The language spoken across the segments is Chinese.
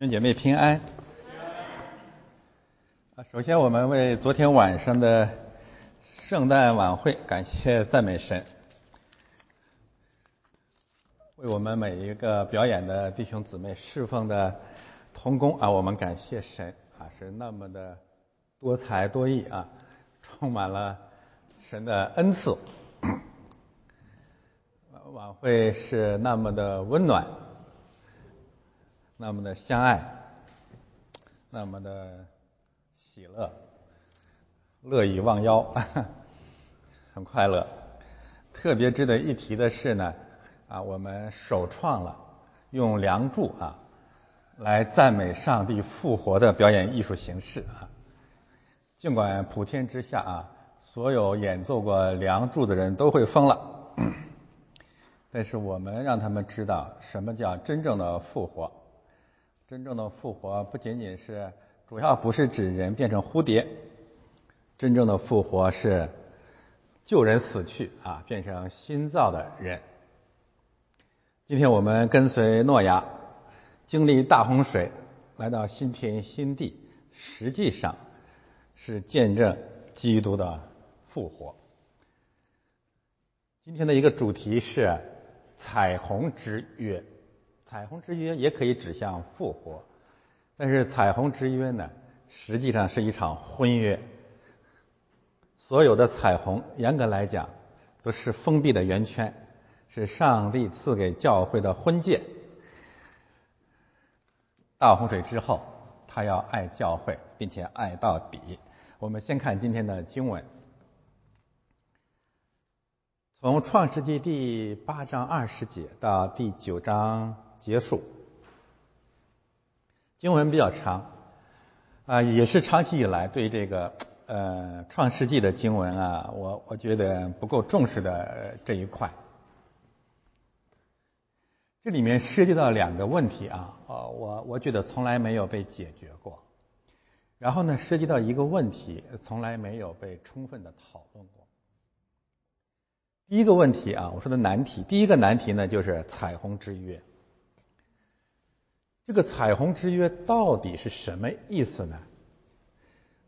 弟姐妹平安。啊，首先我们为昨天晚上的圣诞晚会感谢赞美神，为我们每一个表演的弟兄姊妹侍奉的童工啊，我们感谢神啊，是那么的多才多艺啊，充满了神的恩赐。晚会是那么的温暖。那么的相爱，那么的喜乐，乐以忘忧，很快乐。特别值得一提的是呢，啊，我们首创了用梁祝啊来赞美上帝复活的表演艺术形式啊。尽管普天之下啊，所有演奏过梁祝的人都会疯了，但是我们让他们知道什么叫真正的复活。真正的复活不仅仅是，主要不是指人变成蝴蝶，真正的复活是救人死去啊，变成新造的人。今天我们跟随诺亚经历大洪水，来到新天新地，实际上是见证基督的复活。今天的一个主题是彩虹之约。彩虹之约也可以指向复活，但是彩虹之约呢，实际上是一场婚约。所有的彩虹，严格来讲，都是封闭的圆圈，是上帝赐给教会的婚戒。大洪水之后，他要爱教会，并且爱到底。我们先看今天的经文，从创世纪第八章二十节到第九章。结束，经文比较长，啊，也是长期以来对这个呃创世纪的经文啊，我我觉得不够重视的这一块。这里面涉及到两个问题啊，呃，我我觉得从来没有被解决过。然后呢，涉及到一个问题，从来没有被充分的讨论过。第一个问题啊，我说的难题，第一个难题呢，就是彩虹之约。这个彩虹之约到底是什么意思呢？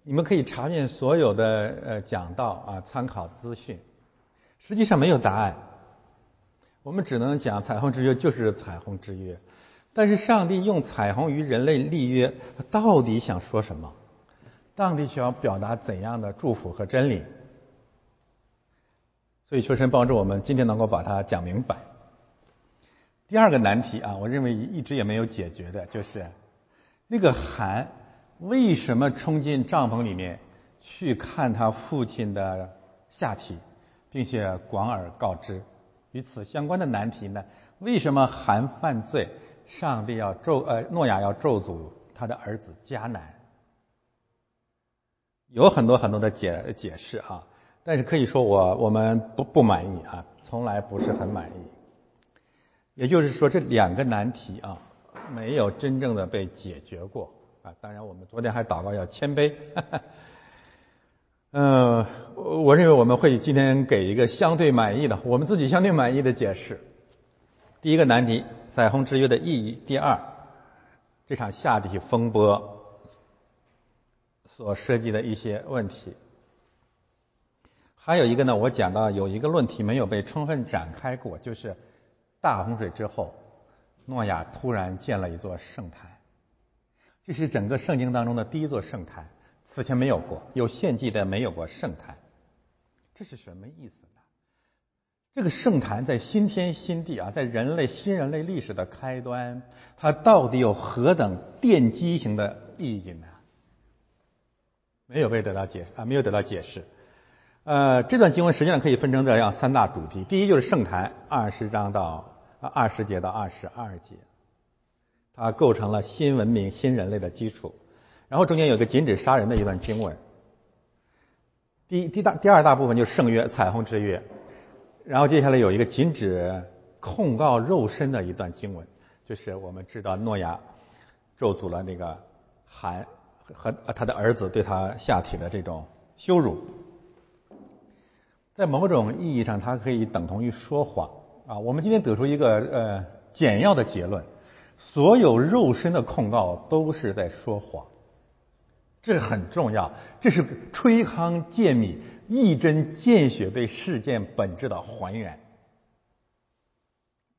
你们可以查阅所有的呃讲道啊，参考资讯，实际上没有答案。我们只能讲彩虹之约就是彩虹之约，但是上帝用彩虹与人类立约，到底想说什么？上帝想要表达怎样的祝福和真理？所以求神帮助我们今天能够把它讲明白。第二个难题啊，我认为一直也没有解决的，就是那个韩为什么冲进帐篷里面去看他父亲的下体，并且广而告之？与此相关的难题呢？为什么韩犯罪，上帝要咒呃诺亚要咒诅他的儿子迦南？有很多很多的解解释啊，但是可以说我我们不不满意啊，从来不是很满意。也就是说，这两个难题啊，没有真正的被解决过啊。当然，我们昨天还祷告要谦卑。嗯，我认为我们会今天给一个相对满意的，我们自己相对满意的解释。第一个难题，彩虹之约的意义；第二，这场下地风波所涉及的一些问题。还有一个呢，我讲到有一个论题没有被充分展开过，就是。大洪水之后，诺亚突然建了一座圣坛，这是整个圣经当中的第一座圣坛，此前没有过，有献祭的没有过圣坛，这是什么意思呢？这个圣坛在新天新地啊，在人类新人类历史的开端，它到底有何等奠基型的意义呢？没有被得到解啊，没有得到解释。呃，这段经文实际上可以分成这样三大主题：第一就是圣坛，二十章到。二十节到二十二节，它构成了新文明、新人类的基础。然后中间有个禁止杀人的一段经文。第第大第二大部分就是圣约、彩虹之约。然后接下来有一个禁止控告肉身的一段经文，就是我们知道诺亚咒诅了那个含和他的儿子对他下体的这种羞辱。在某种意义上，它可以等同于说谎。啊，我们今天得出一个呃简要的结论：所有肉身的控告都是在说谎，这很重要。这是吹糠见米、一针见血对事件本质的还原。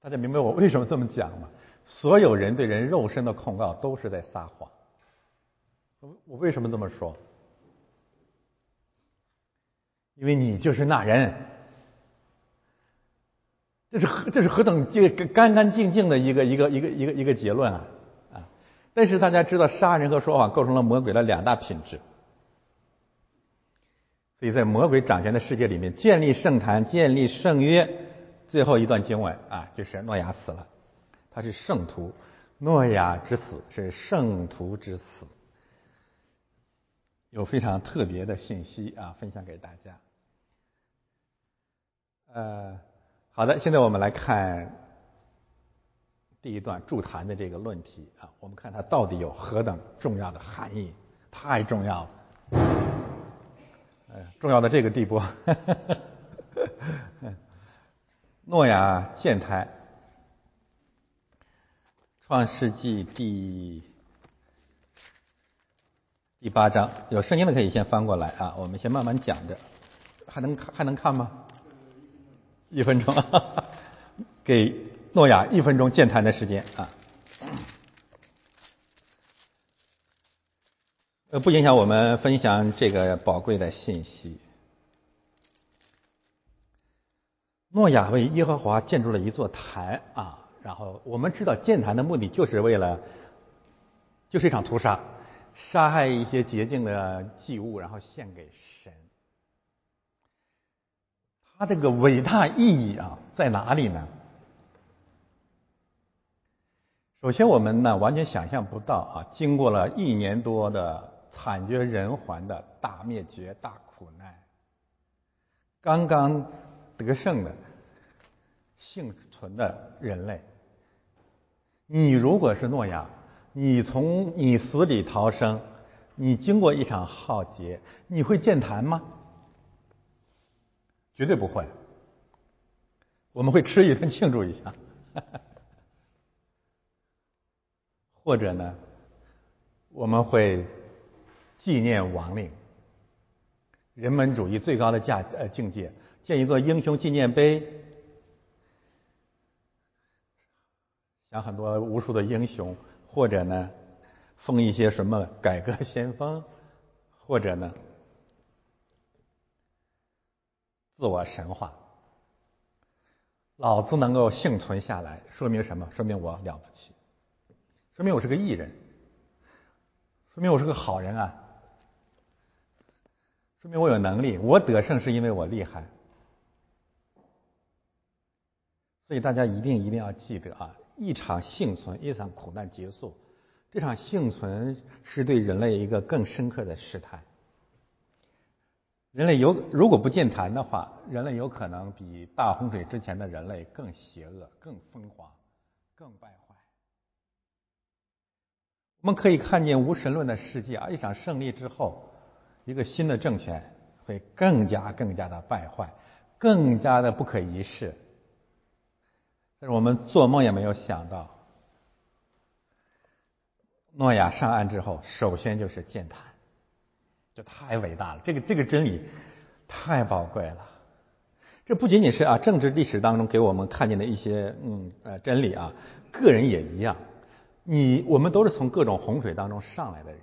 大家明白我为什么这么讲吗？所有人对人肉身的控告都是在撒谎。我我为什么这么说？因为你就是那人。这是何这是何等这个干干净净的一个一个一个一个一个结论啊啊！但是大家知道，杀人和说谎构成了魔鬼的两大品质。所以在魔鬼掌权的世界里面，建立圣坛、建立圣约，最后一段经文啊，就是诺亚死了，他是圣徒，诺亚之死是圣徒之死，有非常特别的信息啊，分享给大家，呃。好的，现在我们来看第一段助谈的这个论题啊，我们看它到底有何等重要的含义，太重要了，呃，重要到这个地步。诺亚建台，创世纪第第八章，有声音的可以先翻过来啊，我们先慢慢讲着，还能还能看吗？一分钟，给诺亚一分钟健谈的时间啊，呃，不影响我们分享这个宝贵的信息。诺亚为耶和华建筑了一座坛啊，然后我们知道建坛的目的就是为了，就是一场屠杀，杀害一些洁净的祭物，然后献给神。它这个伟大意义啊在哪里呢？首先，我们呢完全想象不到啊，经过了一年多的惨绝人寰的大灭绝、大苦难，刚刚得胜的幸存的人类，你如果是诺亚，你从你死里逃生，你经过一场浩劫，你会健谈吗？绝对不会，我们会吃一顿庆祝一下，或者呢，我们会纪念亡灵。人本主义最高的价呃境界，建一座英雄纪念碑，想很多无数的英雄，或者呢，封一些什么改革先锋，或者呢。自我神话，老子能够幸存下来，说明什么？说明我了不起，说明我是个艺人，说明我是个好人啊，说明我有能力，我得胜是因为我厉害。所以大家一定一定要记得啊，一场幸存，一场苦难结束，这场幸存是对人类一个更深刻的试探。人类有如果不健谈的话，人类有可能比大洪水之前的人类更邪恶、更疯狂、更败坏。我们可以看见无神论的世界啊，一场胜利之后，一个新的政权会更加更加的败坏，更加的不可一世。但是我们做梦也没有想到，诺亚上岸之后，首先就是健谈。这太伟大了，这个这个真理太宝贵了。这不仅仅是啊政治历史当中给我们看见的一些嗯呃真理啊，个人也一样。你我们都是从各种洪水当中上来的人。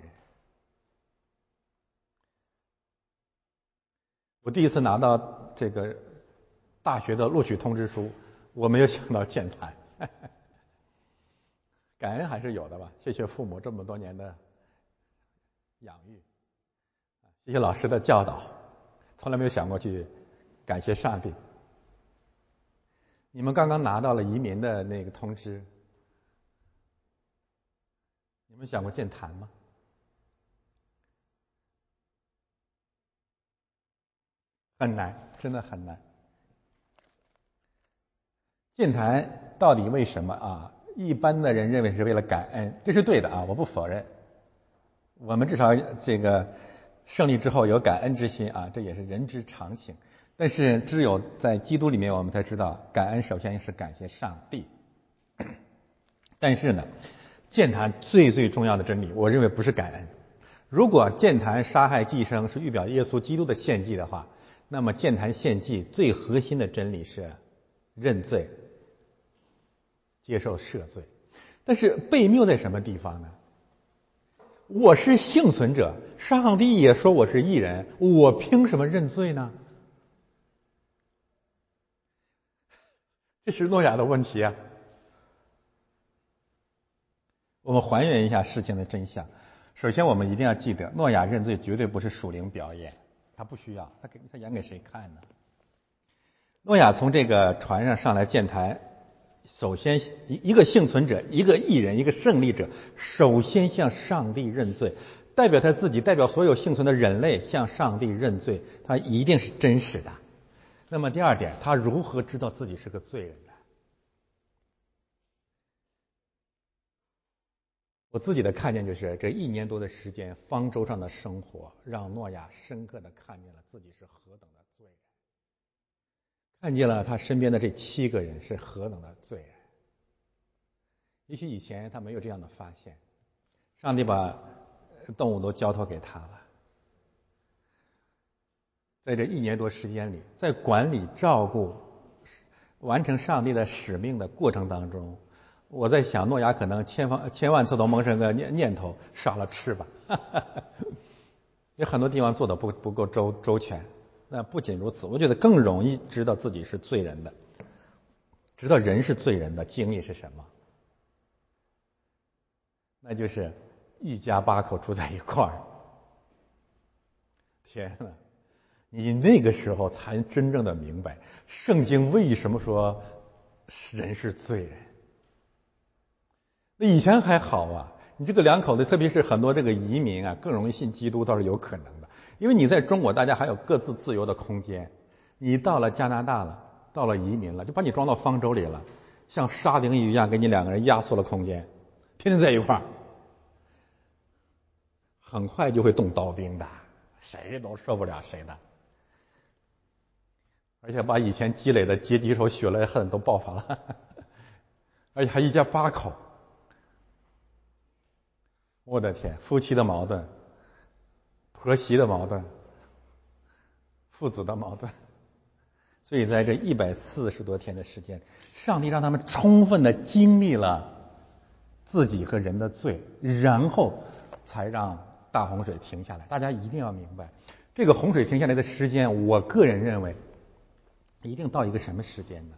我第一次拿到这个大学的录取通知书，我没有想到建坛，感恩还是有的吧。谢谢父母这么多年的养育。谢谢老师的教导，从来没有想过去感谢上帝。你们刚刚拿到了移民的那个通知，你们想过建坛吗？很难，真的很难。建坛到底为什么啊？一般的人认为是为了感恩，这是对的啊，我不否认。我们至少这个。胜利之后有感恩之心啊，这也是人之常情。但是只有在基督里面，我们才知道感恩首先是感谢上帝。但是呢，剑谈最最重要的真理，我认为不是感恩。如果剑谈杀害寄生是预表耶稣基督的献祭的话，那么剑谈献祭最核心的真理是认罪、接受赦罪。但是悖谬在什么地方呢？我是幸存者，上帝也说我是异人，我凭什么认罪呢？这是诺亚的问题啊！我们还原一下事情的真相。首先，我们一定要记得，诺亚认罪绝对不是属灵表演，他不需要，他给他演给谁看呢？诺亚从这个船上上来建台，首先一一个幸存者，一个艺人，一个胜利者，首先向上帝认罪，代表他自己，代表所有幸存的人类向上帝认罪，他一定是真实的。那么第二点，他如何知道自己是个罪人呢？我自己的看见就是，这一年多的时间，方舟上的生活，让诺亚深刻的看见了自己是何等的罪人，看见了他身边的这七个人是何等的罪人。也许以前他没有这样的发现，上帝把动物都交托给他了，在这一年多时间里，在管理、照顾、完成上帝的使命的过程当中。我在想，诺亚可能千方千万次都萌生个念念头，少了翅膀。有很多地方做的不不够周周全。那不仅如此，我觉得更容易知道自己是罪人的，知道人是罪人的经历是什么？那就是一家八口住在一块儿。天呐，你那个时候才真正的明白，圣经为什么说人是罪人。那以前还好啊，你这个两口子，特别是很多这个移民啊，更容易信基督，倒是有可能的。因为你在中国，大家还有各自自由的空间。你到了加拿大了，到了移民了，就把你装到方舟里了，像沙丁鱼一样给你两个人压缩了空间，天天在一块儿，很快就会动刀兵的，谁都受不了谁的，而且把以前积累的阶级仇、血泪恨都爆发了，而且还一家八口。我的天，夫妻的矛盾，婆媳的矛盾，父子的矛盾，所以在这一百四十多天的时间，上帝让他们充分的经历了自己和人的罪，然后才让大洪水停下来。大家一定要明白，这个洪水停下来的时间，我个人认为，一定到一个什么时间呢？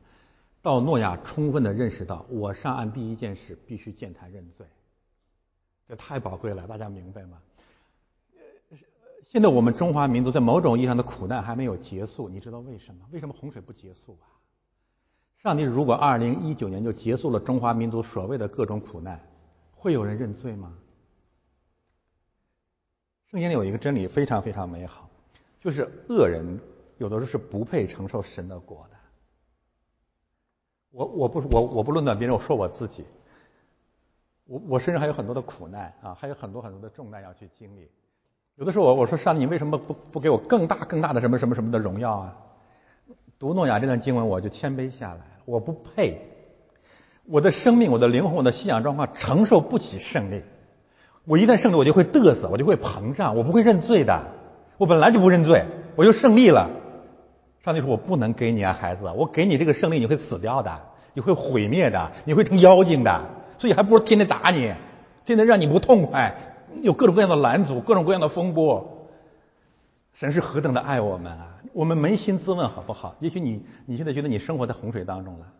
到诺亚充分的认识到，我上岸第一件事必须见他认罪。这太宝贵了，大家明白吗？现在我们中华民族在某种意义上的苦难还没有结束，你知道为什么？为什么洪水不结束啊？上帝如果二零一九年就结束了中华民族所谓的各种苦难，会有人认罪吗？圣经里有一个真理非常非常美好，就是恶人有的时候是不配承受神的果的。我我不我我不论断别人，我说我自己。我我身上还有很多的苦难啊，还有很多很多的重担要去经历。有的时候我我说上帝，你为什么不不给我更大更大的什么什么什么的荣耀啊？读诺亚这段经文，我就谦卑下来，我不配，我的生命、我的灵魂、我的信仰状况承受不起胜利。我一旦胜利，我就会嘚瑟，我就会膨胀，我不会认罪的。我本来就不认罪，我就胜利了。上帝说，我不能给你啊，孩子，我给你这个胜利，你会死掉的，你会毁灭的，你会成妖精的。所以还不如天天打你，天天让你不痛快，有各种各样的拦阻，各种各样的风波。神是何等的爱我们啊！我们扪心自问好不好？也许你你现在觉得你生活在洪水当中了，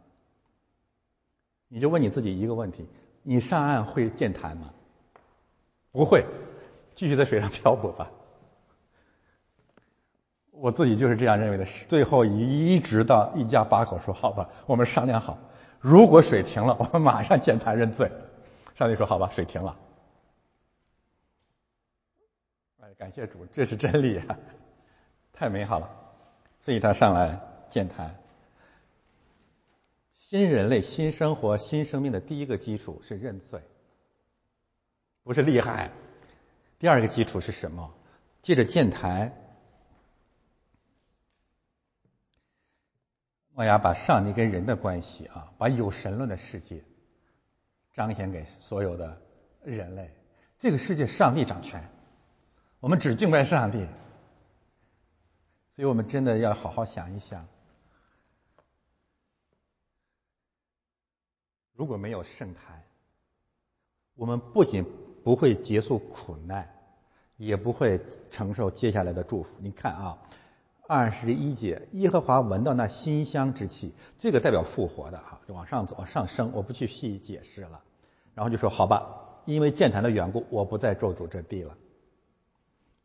你就问你自己一个问题：你上岸会健谈吗？不会，继续在水上 漂泊吧。我自己就是这样认为的。最后一直到一家八口说好吧，我们商量好。如果水停了，我们马上见他认罪。上帝说：“好吧，水停了。”哎，感谢主，这是真理啊，太美好了。所以他上来见他。新人类、新生活、新生命的第一个基础是认罪，不是厉害。第二个基础是什么？借着建台。诺亚把上帝跟人的关系啊，把有神论的世界彰显给所有的人类。这个世界上帝掌权，我们只敬拜上帝，所以我们真的要好好想一想，如果没有圣坛，我们不仅不会结束苦难，也不会承受接下来的祝福。你看啊。二十一节，耶和华闻到那馨香之气，这个代表复活的哈，就往上走，往上升，我不去细解释了。然后就说好吧，因为建坛的缘故，我不再咒诅这地了，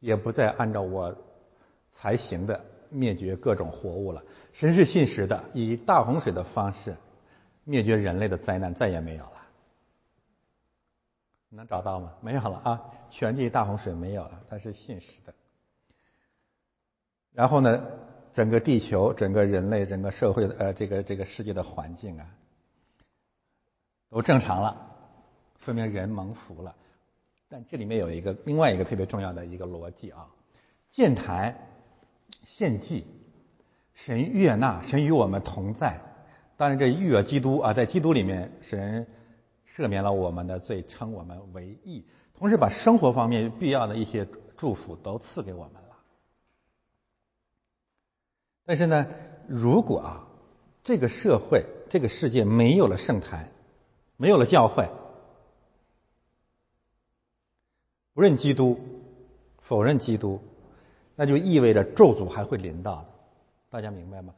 也不再按照我才行的灭绝各种活物了。神是信实的，以大洪水的方式灭绝人类的灾难再也没有了。能找到吗？没有了啊，全地大洪水没有了，它是信实的。然后呢，整个地球、整个人类、整个社会呃，这个这个世界的环境啊，都正常了，说明人蒙福了。但这里面有一个另外一个特别重要的一个逻辑啊，建坛献祭，神悦纳，神与我们同在。当然，这逾越基督啊，在基督里面，神赦免了我们的罪，称我们为义，同时把生活方面必要的一些祝福都赐给我们了。但是呢，如果啊，这个社会、这个世界没有了圣坛，没有了教会，不认基督、否认基督，那就意味着咒诅还会临到，大家明白吗？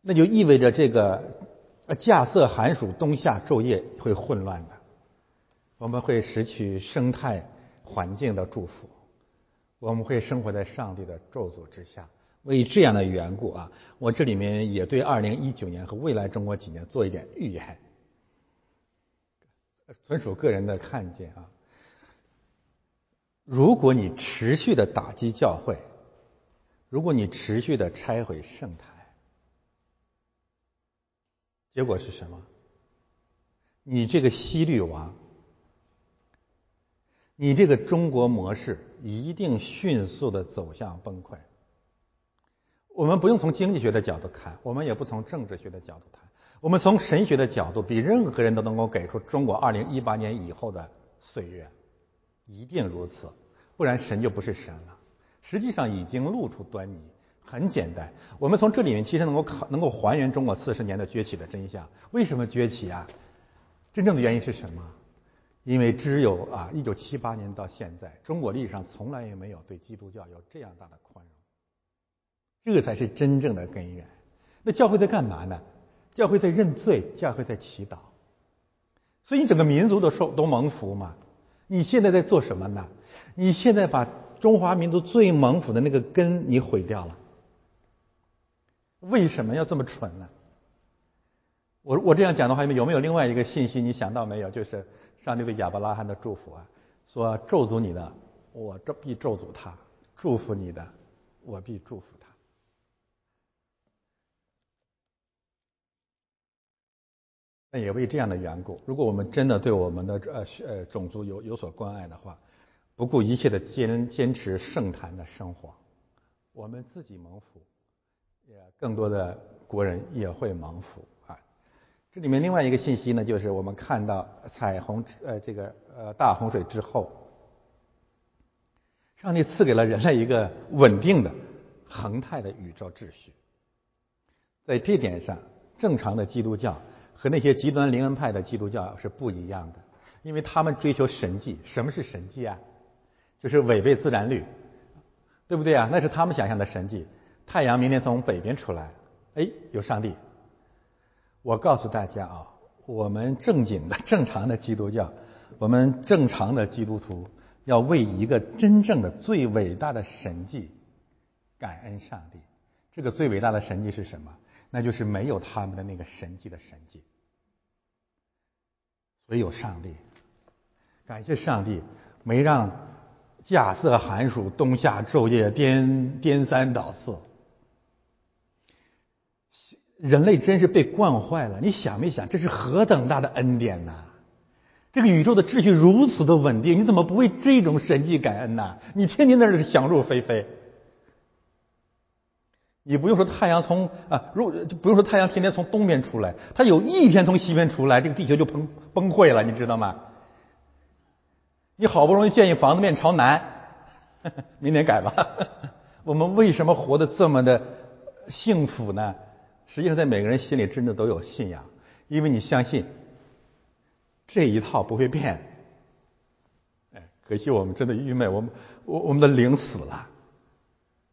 那就意味着这个稼穑寒暑冬夏昼夜会混乱的，我们会失去生态环境的祝福，我们会生活在上帝的咒诅之下。为这样的缘故啊，我这里面也对二零一九年和未来中国几年做一点预言，纯属个人的看见啊。如果你持续的打击教会，如果你持续的拆毁圣坛，结果是什么？你这个西律王，你这个中国模式一定迅速的走向崩溃。我们不用从经济学的角度看，我们也不从政治学的角度谈，我们从神学的角度，比任何人都能够给出中国二零一八年以后的岁月，一定如此，不然神就不是神了。实际上已经露出端倪，很简单，我们从这里面其实能够考，能够还原中国四十年的崛起的真相。为什么崛起啊？真正的原因是什么？因为只有啊，一九七八年到现在，中国历史上从来也没有对基督教有这样大的宽容。这才是真正的根源。那教会在干嘛呢？教会在认罪，教会在祈祷。所以你整个民族都受都蒙福嘛。你现在在做什么呢？你现在把中华民族最蒙福的那个根你毁掉了。为什么要这么蠢呢？我我这样讲的话，有没有另外一个信息？你想到没有？就是上帝对亚伯拉罕的祝福啊，说咒诅你的，我这必咒诅他；祝福你的，我必祝福他。那也为这样的缘故，如果我们真的对我们的呃呃种族有有所关爱的话，不顾一切的坚坚持圣坛的生活，我们自己蒙福，也更多的国人也会蒙福啊。这里面另外一个信息呢，就是我们看到彩虹呃这个呃大洪水之后，上帝赐给了人类一个稳定的恒泰的宇宙秩序，在这点上，正常的基督教。和那些极端灵恩派的基督教是不一样的，因为他们追求神迹。什么是神迹啊？就是违背自然律，对不对啊？那是他们想象的神迹。太阳明天从北边出来，哎，有上帝。我告诉大家啊，我们正经的、正常的基督教，我们正常的基督徒，要为一个真正的、最伟大的神迹感恩上帝。这个最伟大的神迹是什么？那就是没有他们的那个神迹的神迹。唯有上帝，感谢上帝没让稼穑寒暑冬夏昼夜颠颠三倒四，人类真是被惯坏了。你想没想，这是何等大的恩典呐！这个宇宙的秩序如此的稳定，你怎么不为这种神迹感恩呐？你天天在这享入非非。你不用说太阳从啊，如就不用说太阳天天从东边出来，它有一天从西边出来，这个地球就崩崩溃了，你知道吗？你好不容易建一房子面朝南，明年改吧。我们为什么活得这么的幸福呢？实际上，在每个人心里真的都有信仰，因为你相信这一套不会变。哎，可惜我们真的愚昧，我们我我们的灵死了，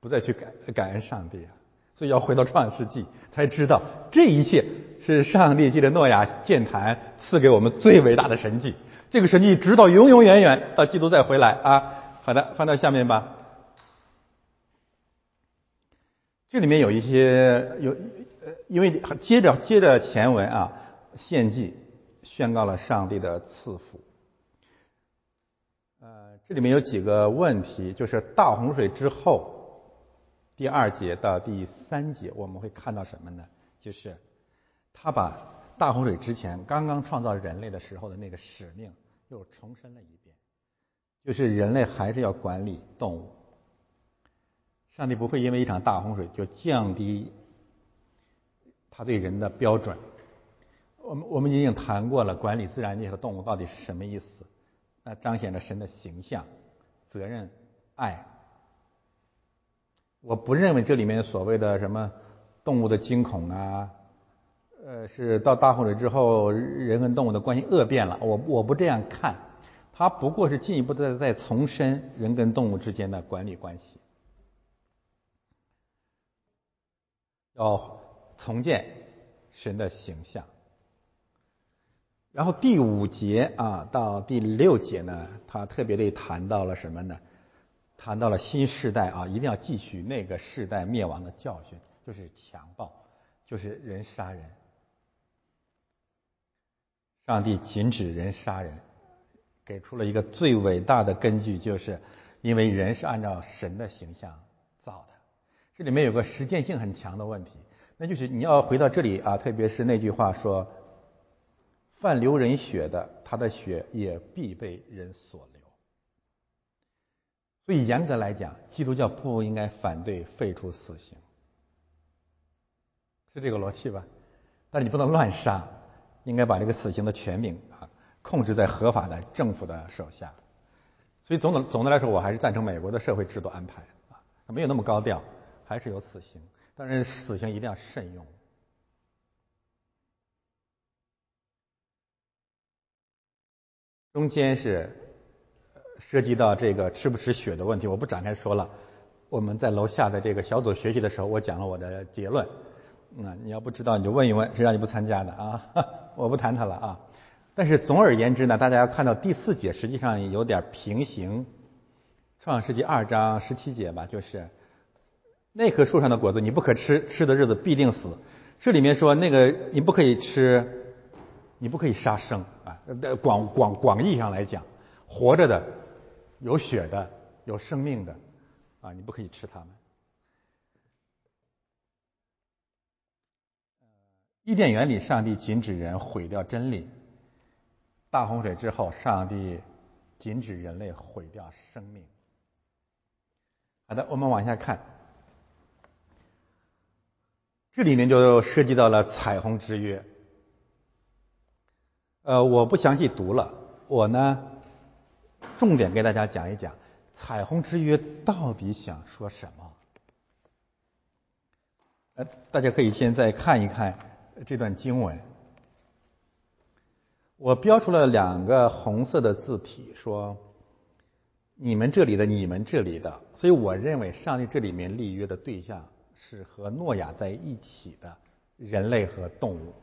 不再去感感恩上帝啊。所以要回到创世纪，才知道这一切是上帝借着诺亚建坛赐给我们最伟大的神迹。这个神迹直到永永远远到基督再回来啊！好的，翻到下面吧。这里面有一些有呃，因为接着接着前文啊，献祭宣告了上帝的赐福。呃，这里面有几个问题，就是大洪水之后，第二节到第三节，我们会看到什么呢？就是他把。大洪水之前，刚刚创造人类的时候的那个使命又重申了一遍，就是人类还是要管理动物。上帝不会因为一场大洪水就降低他对人的标准。我们我们已经谈过了，管理自然界和动物到底是什么意思？那彰显着神的形象、责任、爱。我不认为这里面所谓的什么动物的惊恐啊。呃，是到大洪水之后，人跟动物的关系恶变了。我我不这样看，它不过是进一步的在重申人跟动物之间的管理关系，要重建神的形象。然后第五节啊到第六节呢，他特别的谈到了什么呢？谈到了新时代啊，一定要汲取那个世代灭亡的教训，就是强暴，就是人杀人。上帝禁止人杀人，给出了一个最伟大的根据，就是因为人是按照神的形象造的。这里面有个实践性很强的问题，那就是你要回到这里啊，特别是那句话说：“犯流人血的，他的血也必被人所流。”所以严格来讲，基督教不应该反对废除死刑，是这个逻辑吧？但你不能乱杀。应该把这个死刑的权柄啊控制在合法的政府的手下，所以总的总的来说，我还是赞成美国的社会制度安排啊，没有那么高调，还是有死刑，但是死刑一定要慎用。中间是涉及到这个吃不吃血的问题，我不展开说了。我们在楼下的这个小组学习的时候，我讲了我的结论。那你要不知道，你就问一问，谁让你不参加的啊？我不谈它了啊。但是总而言之呢，大家要看到第四节，实际上有点平行。创世纪二章十七节吧，就是那棵树上的果子你不可吃，吃的日子必定死。这里面说那个你不可以吃，你不可以杀生啊。广广广义上来讲，活着的、有血的、有生命的啊，你不可以吃它们。伊甸园里，上帝禁止人毁掉真理；大洪水之后，上帝禁止人类毁掉生命。好的，我们往下看，这里面就涉及到了彩虹之约。呃，我不详细读了，我呢重点给大家讲一讲彩虹之约到底想说什么。呃，大家可以先再看一看。这段经文，我标出了两个红色的字体，说你们这里的，你们这里的。所以我认为上帝这里面立约的对象是和诺亚在一起的人类和动物。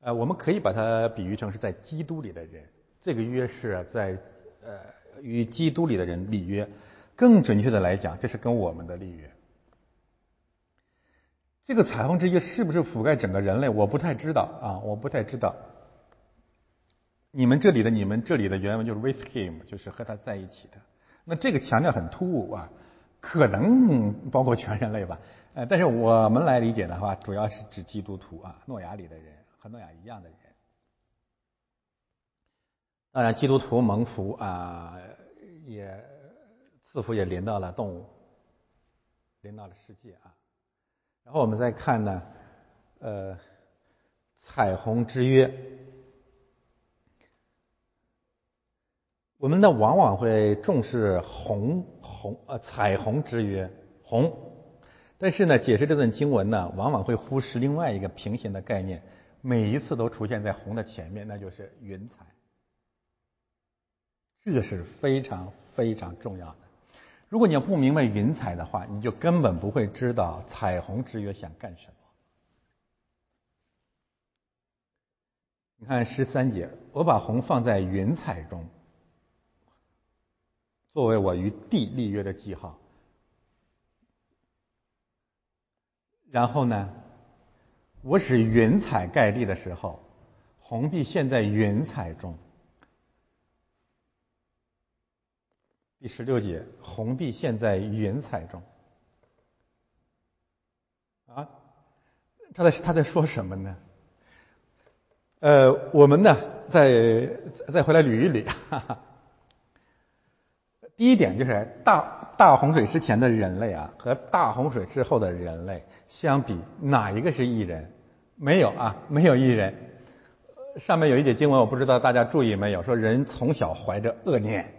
呃，我们可以把它比喻成是在基督里的人，这个约是在呃与基督里的人立约。更准确的来讲，这是跟我们的立约。这个彩虹之约是不是覆盖整个人类？我不太知道啊，我不太知道。你们这里的你们这里的原文就是 with him，就是和他在一起的。那这个强调很突兀啊，可能包括全人类吧。呃，但是我们来理解的话，主要是指基督徒啊，诺亚里的人和诺亚一样的人。当然，基督徒蒙福啊，也赐福也临到了动物。临到了世界啊。然后我们再看呢，呃，彩虹之约。我们呢往往会重视红红呃彩虹之约红，但是呢解释这段经文呢，往往会忽视另外一个平行的概念，每一次都出现在红的前面，那就是云彩。这是非常非常重要。如果你要不明白云彩的话，你就根本不会知道彩虹之约想干什么。你看十三节，我把红放在云彩中。作为我与地立约的记号，然后呢，我使云彩盖地的时候，红必现在云彩中。第十六节，红必现在云彩中。啊，他在他在说什么呢？呃，我们呢，再再回来捋一捋。哈哈第一点就是大大洪水之前的人类啊，和大洪水之后的人类相比，哪一个是异人？没有啊，没有异人。上面有一节经文，我不知道大家注意没有，说人从小怀着恶念，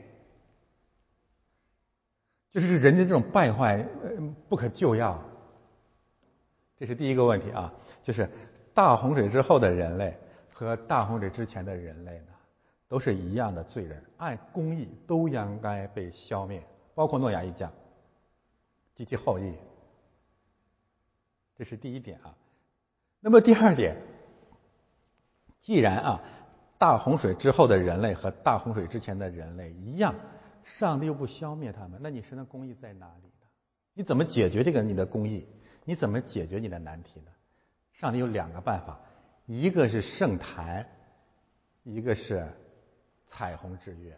就是人家这种败坏不可救药。这是第一个问题啊，就是大洪水之后的人类和大洪水之前的人类呢？都是一样的罪人，按公义都应该被消灭，包括诺亚一家及其后裔。这是第一点啊。那么第二点，既然啊大洪水之后的人类和大洪水之前的人类一样，上帝又不消灭他们，那你神的公义在哪里呢？你怎么解决这个你的公义？你怎么解决你的难题呢？上帝有两个办法，一个是圣坛，一个是。彩虹之约，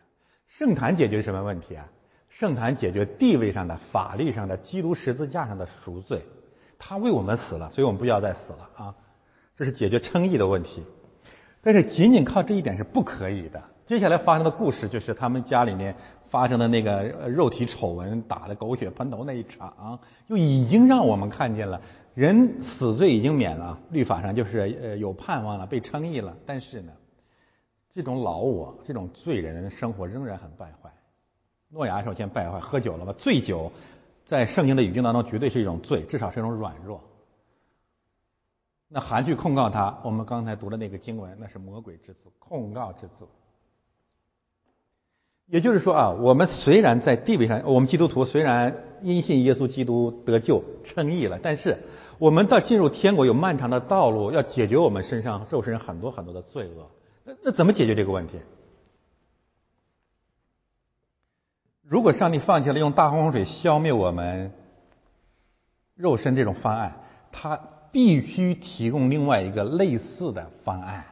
圣坛解决什么问题啊？圣坛解决地位上的、法律上的、基督十字架上的赎罪。他为我们死了，所以我们不要再死了啊！这是解决称义的问题。但是仅仅靠这一点是不可以的。接下来发生的故事就是他们家里面发生的那个肉体丑闻、打的狗血喷头那一场，就已经让我们看见了人死罪已经免了，律法上就是呃有盼望了，被称义了。但是呢？这种老我，这种罪人生活仍然很败坏。诺亚首先败坏，喝酒了吧？醉酒，在圣经的语境当中绝对是一种罪，至少是一种软弱。那韩去控告他，我们刚才读的那个经文，那是魔鬼之子，控告之子。也就是说啊，我们虽然在地位上，我们基督徒虽然因信耶稣基督得救称义了，但是我们到进入天国有漫长的道路，要解决我们身上肉身很多很多的罪恶。那那怎么解决这个问题？如果上帝放弃了用大洪水消灭我们肉身这种方案，他必须提供另外一个类似的方案。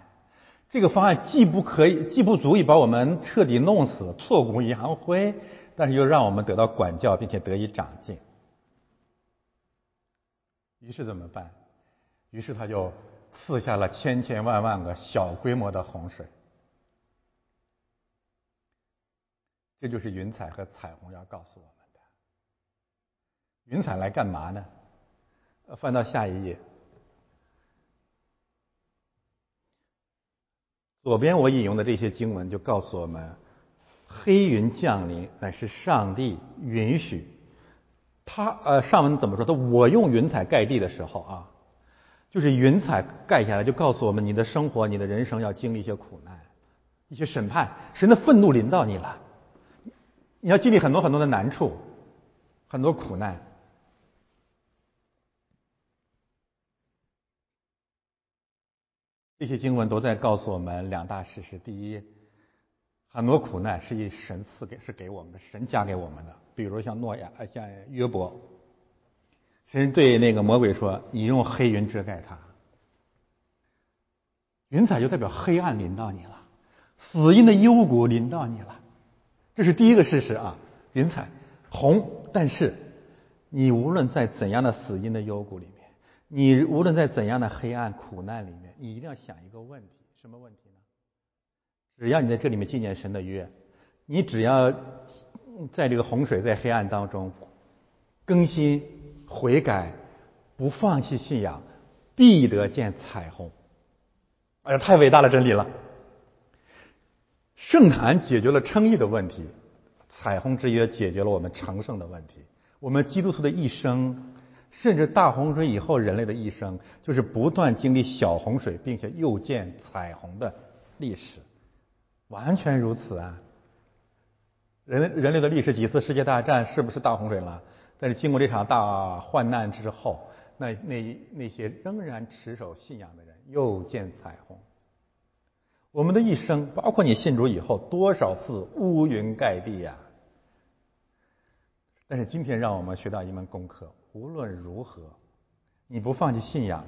这个方案既不可以，既不足以把我们彻底弄死、挫骨扬灰，但是又让我们得到管教，并且得以长进。于是怎么办？于是他就。赐下了千千万万个小规模的洪水，这就是云彩和彩虹要告诉我们的。云彩来干嘛呢？翻到下一页，左边我引用的这些经文就告诉我们，黑云降临乃是上帝允许他呃上文怎么说？他我用云彩盖地的时候啊。就是云彩盖下来，就告诉我们，你的生活、你的人生要经历一些苦难、一些审判，神的愤怒临到你了，你要经历很多很多的难处、很多苦难。这些经文都在告诉我们两大事实：第一，很多苦难是以神赐给、是给我们的，神加给我们的。比如像诺亚、像约伯。神对那个魔鬼说：“你用黑云遮盖他，云彩就代表黑暗临到你了，死因的幽谷临到你了。这是第一个事实啊，云彩红，但是你无论在怎样的死因的幽谷里，你无论在怎样的黑暗苦难里面，你一定要想一个问题，什么问题呢？只要你在这里面纪念神的约，你只要在这个洪水在黑暗当中更新。”悔改，不放弃信仰，必得见彩虹。哎呀，太伟大的真理了！圣坛解决了称义的问题，彩虹之约解决了我们成圣的问题。我们基督徒的一生，甚至大洪水以后人类的一生，就是不断经历小洪水，并且又见彩虹的历史，完全如此啊！人人类的历史几次世界大战是不是大洪水了？但是经过这场大患难之后，那那那些仍然持守信仰的人又见彩虹。我们的一生，包括你信主以后，多少次乌云盖地呀！但是今天让我们学到一门功课：无论如何，你不放弃信仰，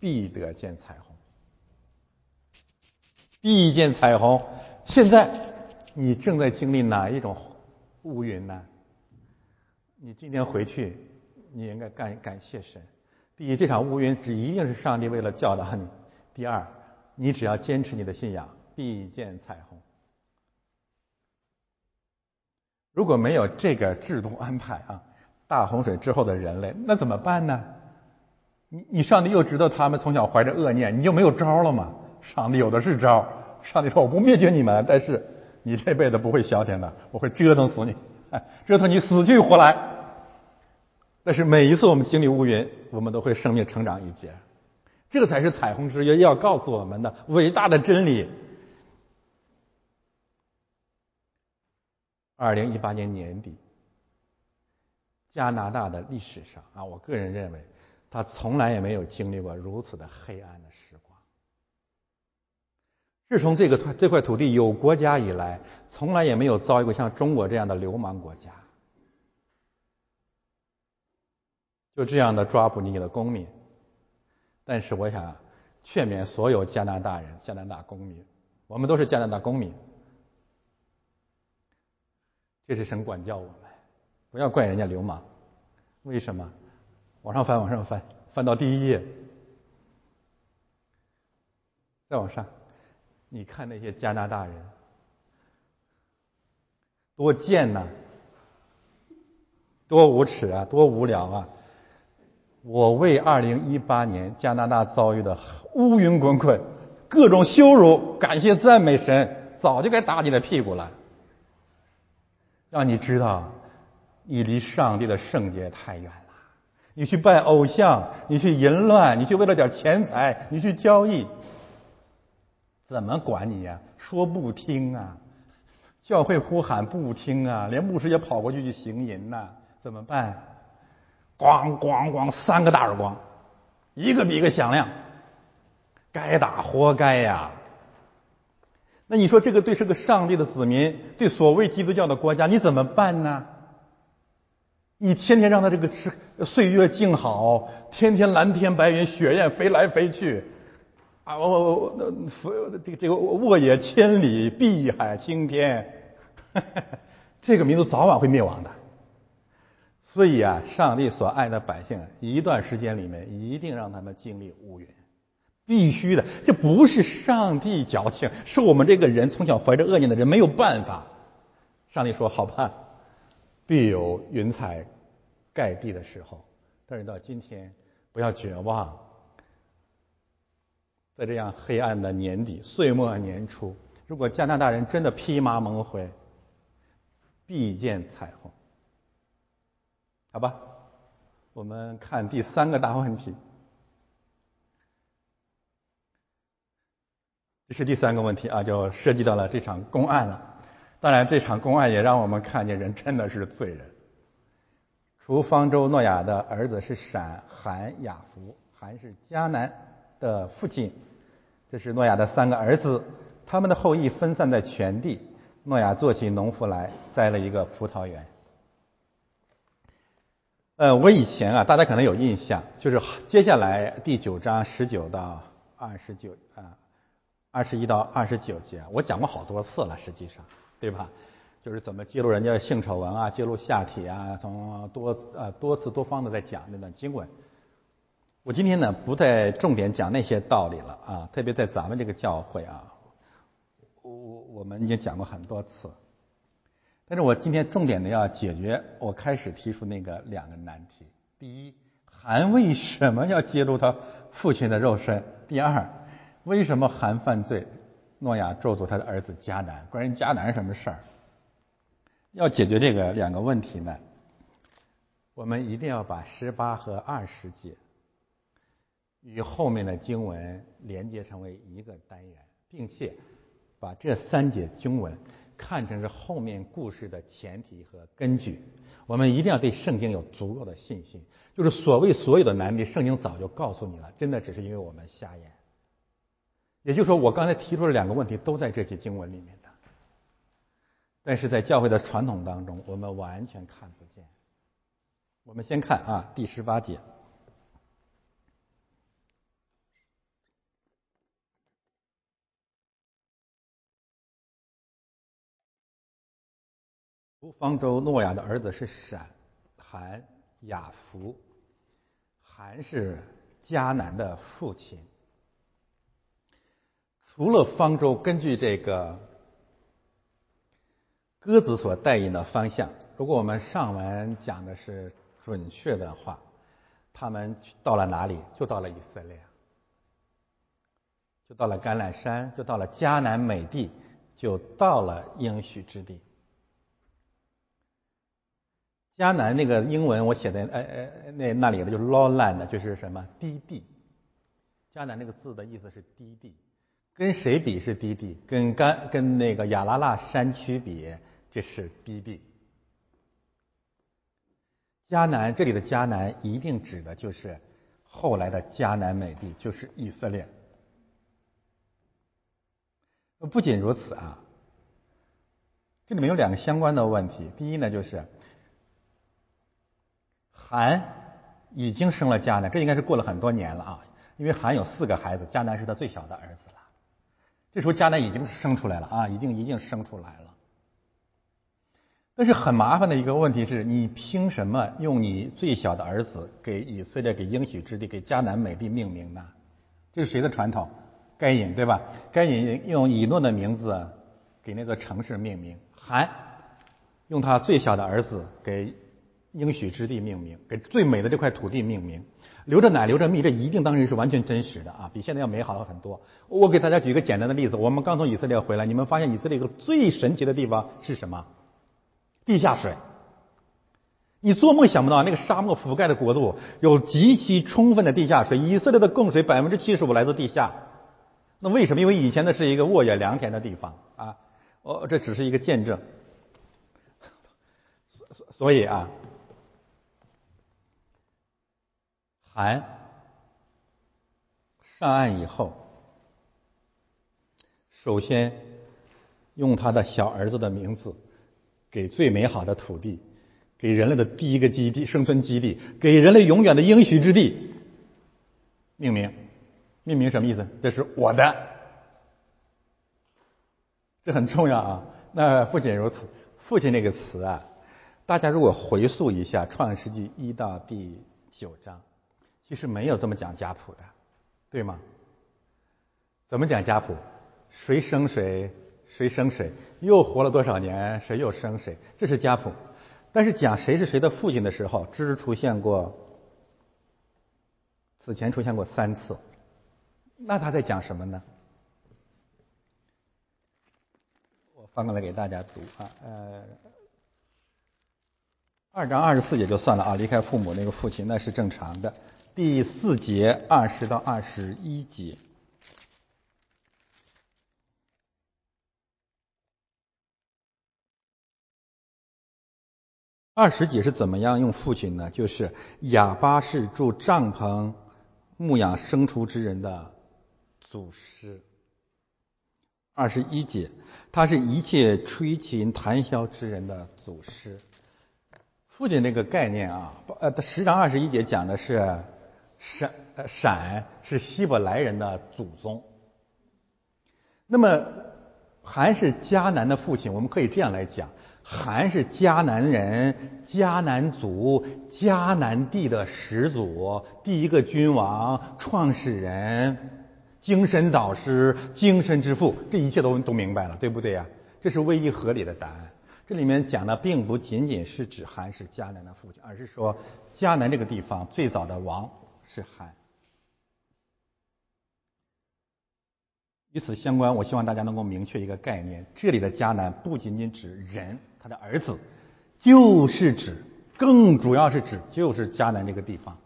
必得见彩虹，必见彩虹。现在。你正在经历哪一种乌云呢？你今天回去，你应该感感谢神。第一，这场乌云只一定是上帝为了教导你；第二，你只要坚持你的信仰，必见彩虹。如果没有这个制度安排啊，大洪水之后的人类那怎么办呢？你你上帝又知道他们从小怀着恶念，你就没有招了吗？上帝有的是招。上帝说：“我不灭绝你们，但是。”你这辈子不会消停的，我会折腾死你，折腾你死去活来。但是每一次我们经历乌云，我们都会生命成长一截。这才是彩虹之约要告诉我们的伟大的真理。二零一八年年底，加拿大的历史上啊，我个人认为，他从来也没有经历过如此的黑暗的时光。自从这个这块土地有国家以来，从来也没有遭遇过像中国这样的流氓国家，就这样的抓捕你的公民。但是我想劝勉所有加拿大人、加拿大公民，我们都是加拿大公民，这是神管教我们，不要怪人家流氓。为什么？往上翻，往上翻，翻到第一页，再往上。你看那些加拿大人多贱呐，多无耻啊，多无聊啊！我为二零一八年加拿大遭遇的乌云滚滚、各种羞辱感谢赞美神，早就该打你的屁股了，让你知道你离上帝的圣洁太远了。你去拜偶像，你去淫乱，你去为了点钱财，你去交易。怎么管你呀？说不听啊！教会呼喊不听啊！连牧师也跑过去去行淫呐！怎么办？咣咣咣，三个大耳光，一个比一个响亮。该打，活该呀！那你说这个对是个上帝的子民，对所谓基督教的国家，你怎么办呢？你天天让他这个是岁月静好，天天蓝天白云，雪雁飞来飞去。啊，我我我那这个这个沃野千里，碧海青天，这个民族早晚会灭亡的。所以啊，上帝所爱的百姓，一段时间里面一定让他们经历乌云，必须的。这不是上帝矫情，是我们这个人从小怀着恶念的人没有办法。上帝说：“好吧，必有云彩盖地的时候。”但是到今天，不要绝望。在这样黑暗的年底，岁末年初，如果加拿大人真的披麻蒙灰，必见彩虹。好吧，我们看第三个大问题。这是第三个问题啊，就涉及到了这场公案了。当然，这场公案也让我们看见人真的是罪人。除方舟诺亚的儿子是闪、含、雅弗，含是迦南。的父亲，这是诺亚的三个儿子，他们的后裔分散在全地。诺亚做起农夫来，栽了一个葡萄园。呃，我以前啊，大家可能有印象，就是接下来第九章十九到二十九啊，二十一到二十九节，我讲过好多次了，实际上，对吧？就是怎么揭露人家性丑闻啊，揭露下体啊，从多呃多次多方的在讲那段经文。我今天呢，不再重点讲那些道理了啊，特别在咱们这个教会啊，我我们已经讲过很多次。但是我今天重点的要解决我开始提出那个两个难题。第一，韩为什么要揭露他父亲的肉身？第二，为什么韩犯罪？诺亚咒诅他的儿子迦南，关于迦南什么事儿？要解决这个两个问题呢，我们一定要把十八和二十节与后面的经文连接成为一个单元，并且把这三节经文看成是后面故事的前提和根据。我们一定要对圣经有足够的信心，就是所谓所有的难题，圣经早就告诉你了，真的只是因为我们瞎眼。也就是说，我刚才提出的两个问题都在这些经文里面的，但是在教会的传统当中，我们完全看不见。我们先看啊，第十八节，方舟诺亚的儿子是闪、韩、雅弗，韩是迦南的父亲。除了方舟，根据这个鸽子所带引的方向，如果我们上文讲的是准确的话，他们到了哪里？就到了以色列，就到了橄榄山，就到了迦南美地，就到了应许之地。迦南那个英文我写的，哎哎，那那里的就是 lowland，就是什么低地。迦南那个字的意思是低地。跟谁比是低地？跟甘跟那个亚拉腊山区比，这是低地。迦南这里的迦南一定指的就是后来的迦南美地，就是以色列。不仅如此啊，这里面有两个相关的问题。第一呢，就是韩已经生了迦南，这应该是过了很多年了啊，因为韩有四个孩子，迦南是他最小的儿子了。这时候迦南已经生出来了啊，已经已经生出来了。但是很麻烦的一个问题是你凭什么用你最小的儿子给以色列、给应许之地、给迦南美地命名呢？这是谁的传统？该隐对吧？该隐用以诺的名字给那座城市命名，韩用他最小的儿子给。应许之地命名，给最美的这块土地命名，流着奶流着蜜，这一定当然是完全真实的啊，比现在要美好了很多。我给大家举一个简单的例子，我们刚从以色列回来，你们发现以色列一个最神奇的地方是什么？地下水。你做梦想不到，那个沙漠覆盖的国度有极其充分的地下水。以色列的供水百分之七十五来自地下。那为什么？因为以前的是一个沃野良田的地方啊。哦，这只是一个见证。所以啊。韩上岸以后，首先用他的小儿子的名字给最美好的土地，给人类的第一个基地、生存基地，给人类永远的应许之地命名。命名什么意思？这是我的，这很重要啊。那不仅如此，父亲那个词啊，大家如果回溯一下《创世纪》一到第九章。其实没有这么讲家谱的，对吗？怎么讲家谱？谁生谁，谁生谁，又活了多少年，谁又生谁，这是家谱。但是讲谁是谁的父亲的时候，只出现过，此前出现过三次。那他在讲什么呢？我翻过来给大家读啊，呃，二章二十四节就算了啊，离开父母那个父亲那是正常的。第四节二十到二十一节，二十节是怎么样用父亲呢？就是哑巴是住帐篷、牧养牲畜之人的祖师。二十一节，他是一切吹琴弹箫之人的祖师。父亲那个概念啊，呃，十章二十一节讲的是。闪闪是希伯来人的祖宗。那么韩是迦南的父亲，我们可以这样来讲：韩是迦南人，迦南族，迦南地的始祖，第一个君王，创始人，精神导师，精神之父，这一切都都明白了，对不对呀？这是唯一合理的答案。这里面讲的并不仅仅是指韩是迦南的父亲，而是说迦南这个地方最早的王是韩。与此相关，我希望大家能够明确一个概念：这里的迦南不仅仅指人，他的儿子，就是指，更主要是指就是迦南这个地方。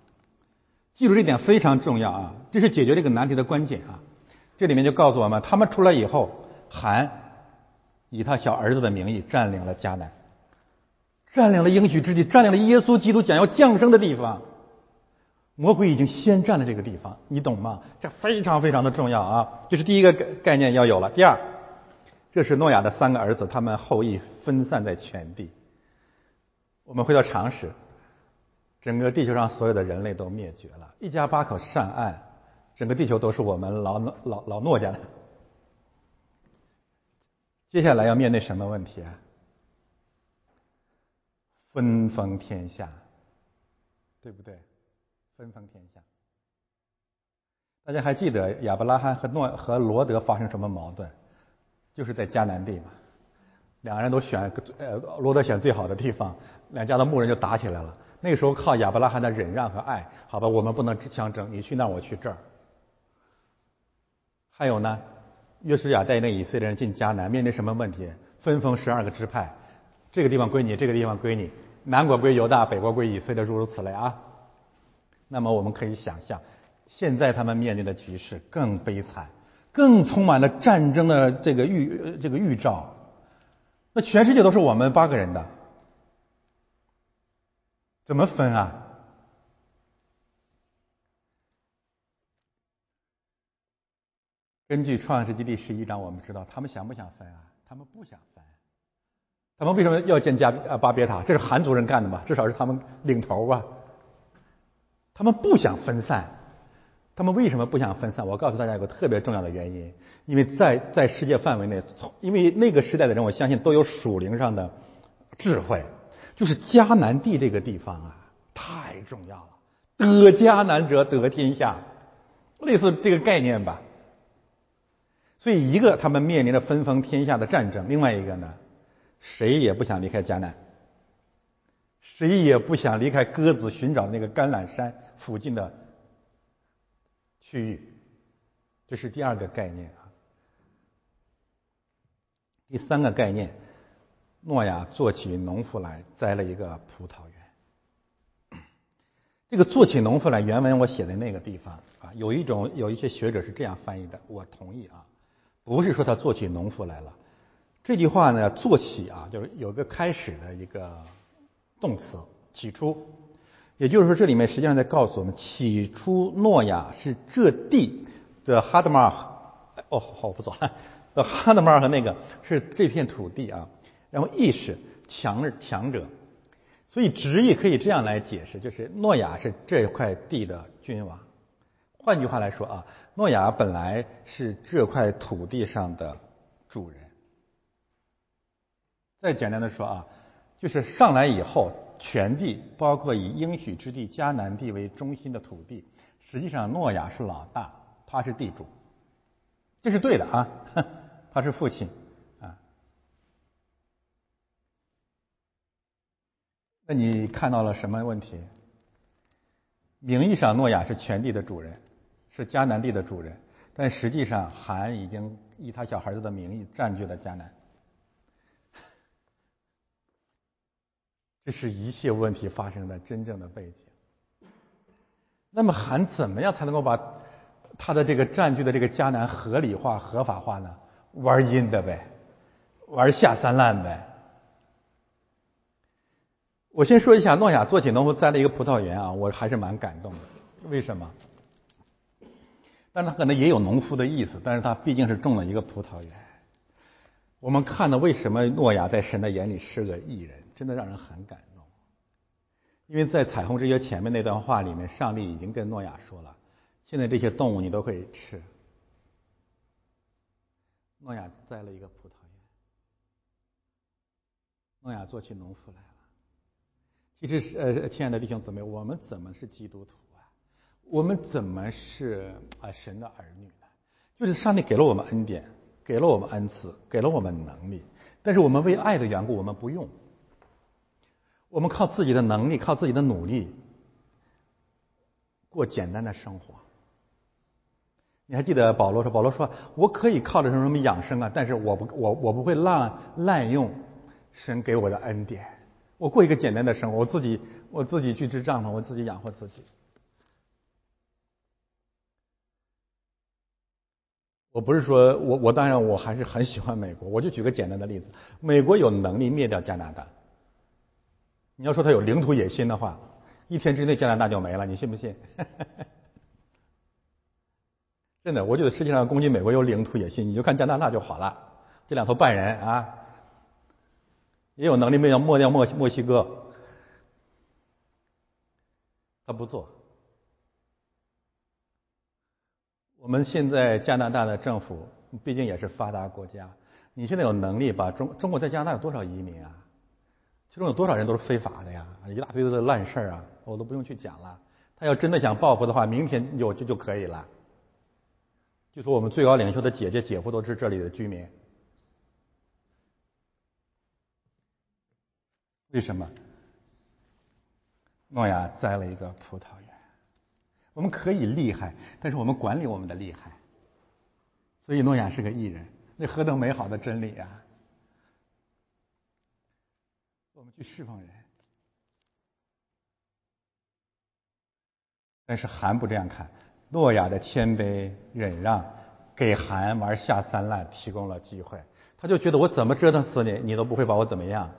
记住这点非常重要啊！这是解决这个难题的关键啊！这里面就告诉我们，他们出来以后，韩以他小儿子的名义占领了迦南，占领了应许之地，占领了耶稣基督将要降生的地方。魔鬼已经先占了这个地方，你懂吗？这非常非常的重要啊！这是第一个概概念要有了。第二，这是诺亚的三个儿子，他们后裔分散在全地。我们回到常识，整个地球上所有的人类都灭绝了，一家八口上岸，整个地球都是我们老老老诺家的。接下来要面对什么问题啊？分封天下，对不对？分封天下，大家还记得亚伯拉罕和诺和罗德发生什么矛盾？就是在迦南地嘛，两个人都选呃罗德选最好的地方，两家的牧人就打起来了。那个时候靠亚伯拉罕的忍让和爱，好吧，我们不能相争，你去那儿我去这儿。还有呢，约书亚带领以色列人进迦南，面临什么问题？分封十二个支派，这个地方归你，这个地方归你，南国归犹大，北国归以色列，诸如此类啊。那么我们可以想象，现在他们面临的局势更悲惨，更充满了战争的这个预这个预兆。那全世界都是我们八个人的，怎么分啊？根据创世纪第十一章，我们知道他们想不想分啊？他们不想分。他们为什么要建加呃巴别塔？这是韩族人干的吧？至少是他们领头吧？他们不想分散，他们为什么不想分散？我告诉大家一个特别重要的原因，因为在在世界范围内，从因为那个时代的人，我相信都有属灵上的智慧，就是迦南地这个地方啊，太重要了。得迦南者得天下，类似这个概念吧。所以一个他们面临着分封天下的战争，另外一个呢，谁也不想离开迦南，谁也不想离开鸽子寻找那个橄榄山。附近的区域，这是第二个概念啊。第三个概念，诺亚做起农夫来，栽了一个葡萄园。这个做起农夫来，原文我写在那个地方啊。有一种有一些学者是这样翻译的，我同意啊，不是说他做起农夫来了。这句话呢，做起啊，就是有个开始的一个动词，起初。也就是说，这里面实际上在告诉我们，起初诺亚是这地的哈德玛尔，哦，好不错，的哈德玛尔和那个是这片土地啊。然后意识强强者，所以直译可以这样来解释，就是诺亚是这块地的君王。换句话来说啊，诺亚本来是这块土地上的主人。再简单的说啊，就是上来以后。全地包括以应许之地迦南地为中心的土地，实际上诺亚是老大，他是地主，这是对的啊，他是父亲啊。那你看到了什么问题？名义上诺亚是全地的主人，是迦南地的主人，但实际上韩已经以他小孩子的名义占据了迦南。这是一切问题发生的真正的背景。那么，韩怎么样才能够把他的这个占据的这个迦南合理化、合法化呢？玩阴的呗，玩下三滥呗。我先说一下，诺亚做起农夫栽了一个葡萄园啊，我还是蛮感动的。为什么？但他可能也有农夫的意思，但是他毕竟是种了一个葡萄园。我们看到为什么诺亚在神的眼里是个艺人？真的让人很感动，因为在彩虹之约前面那段话里面，上帝已经跟诺亚说了，现在这些动物你都可以吃。诺亚栽了一个葡萄园，诺亚做起农夫来了。其实是呃，亲爱的弟兄姊妹，我们怎么是基督徒啊？我们怎么是啊神的儿女呢？就是上帝给了我们恩典，给了我们恩赐，给了我们能力。但是我们为爱的缘故，我们不用。我们靠自己的能力，靠自己的努力，过简单的生活。你还记得保罗说：“保罗说，我可以靠着什么什么养生啊，但是我不，我我不会滥滥用神给我的恩典。我过一个简单的生活，我自己我自己去支帐篷，我自己养活自己。我不是说我我当然我还是很喜欢美国。我就举个简单的例子，美国有能力灭掉加拿大。你要说他有领土野心的话，一天之内加拿大就没了，你信不信？” 真的，我觉得世界上攻击美国有领土野心，你就看加拿大就好了。这两头半人啊，也有能力灭掉抹掉墨墨西哥，他不做。我们现在加拿大的政府毕竟也是发达国家，你现在有能力把中中国在加拿大有多少移民啊？其中有多少人都是非法的呀？一大堆的烂事儿啊，我都不用去讲了。他要真的想报复的话，明天有就就可以了。就说我们最高领袖的姐姐、姐夫都是这里的居民，为什么？诺亚栽了一个葡萄园。我们可以厉害，但是我们管理我们的厉害。所以诺亚是个艺人，那何等美好的真理啊！我们去释放人，但是韩不这样看。诺亚的谦卑忍让，给韩玩下三滥提供了机会。他就觉得我怎么折腾死你，你都不会把我怎么样。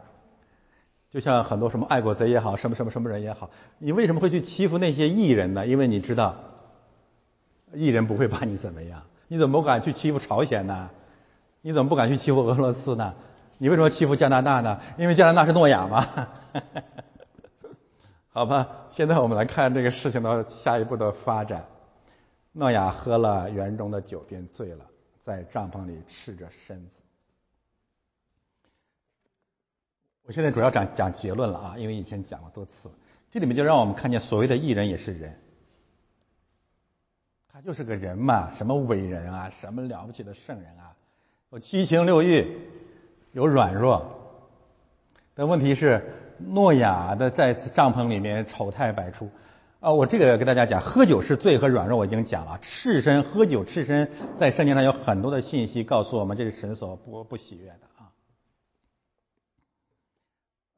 就像很多什么爱国贼也好，什么什么什么人也好，你为什么会去欺负那些异人呢？因为你知道，异人不会把你怎么样。你怎么不敢去欺负朝鲜呢？你怎么不敢去欺负俄罗斯呢？你为什么欺负加拿大呢？因为加拿大是诺亚嘛。好吧，现在我们来看这个事情的下一步的发展。诺亚喝了园中的酒，便醉了，在帐篷里赤着身子。我现在主要讲讲结论了啊，因为以前讲了多次，这里面就让我们看见所谓的艺人也是人，他就是个人嘛，什么伟人啊，什么了不起的圣人啊，有七情六欲，有软弱，但问题是诺亚的在帐篷里面丑态百出。啊，我这个跟大家讲，喝酒是罪和软弱，我已经讲了。赤身喝酒，赤身在圣经上有很多的信息告诉我们，这是神所不不喜悦的啊。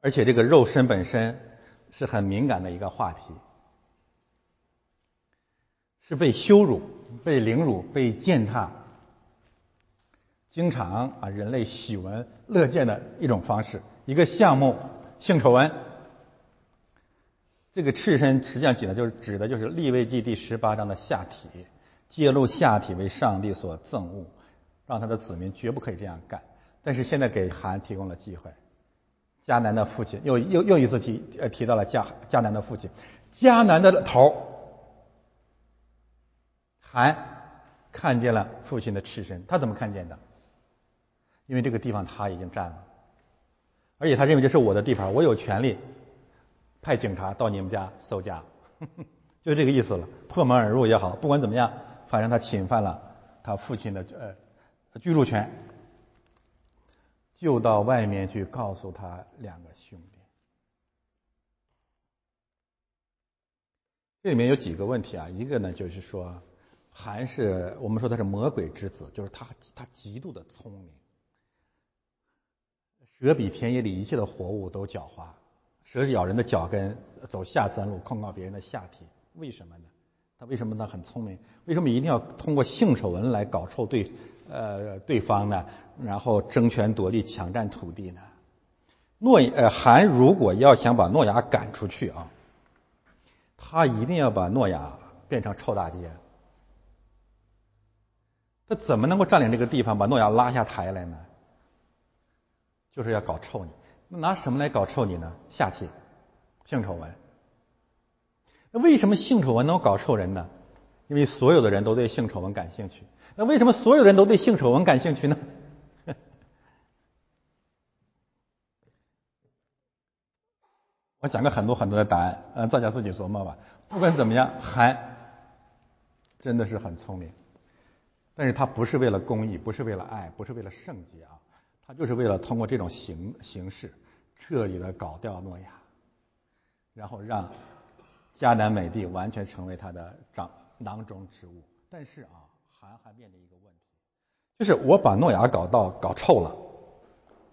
而且这个肉身本身是很敏感的一个话题，是被羞辱、被凌辱、被践踏，经常啊人类喜闻乐见的一种方式，一个项目性丑闻。这个赤身实际上指的就是指的就是立位记第十八章的下体，揭露下体为上帝所憎恶，让他的子民绝不可以这样干。但是现在给韩提供了机会，迦南的父亲又又又一次提呃提到了迦迦南的父亲，迦南的头韩看见了父亲的赤身，他怎么看见的？因为这个地方他已经占了，而且他认为这是我的地盘，我有权利。派警察到你们家搜家，就这个意思了。破门而入也好，不管怎么样，反正他侵犯了他父亲的呃居住权，就到外面去告诉他两个兄弟。这里面有几个问题啊，一个呢就是说，还是我们说他是魔鬼之子，就是他他极度的聪明，蛇比田野里一切的活物都狡猾。蛇咬人的脚跟，走下三路，控告别人的下体，为什么呢？他为什么呢？很聪明，为什么一定要通过性丑闻来搞臭对呃对方呢？然后争权夺利，抢占土地呢？诺呃韩如果要想把诺亚赶出去啊，他一定要把诺亚变成臭大街。他怎么能够占领这个地方，把诺亚拉下台来呢？就是要搞臭你。那拿什么来搞臭你呢？下体，性丑闻。那为什么性丑闻能搞臭人呢？因为所有的人都对性丑闻感兴趣。那为什么所有人都对性丑闻感兴趣呢？我讲个很多很多的答案，呃，大家自己琢磨吧。不管怎么样，韩真的是很聪明，但是他不是为了公益，不是为了爱，不是为了圣洁啊。他就是为了通过这种形形式，彻底的搞掉诺亚，然后让迦南美地完全成为他的掌囊中之物。但是啊，还还面临一个问题，就是我把诺亚搞到搞臭了，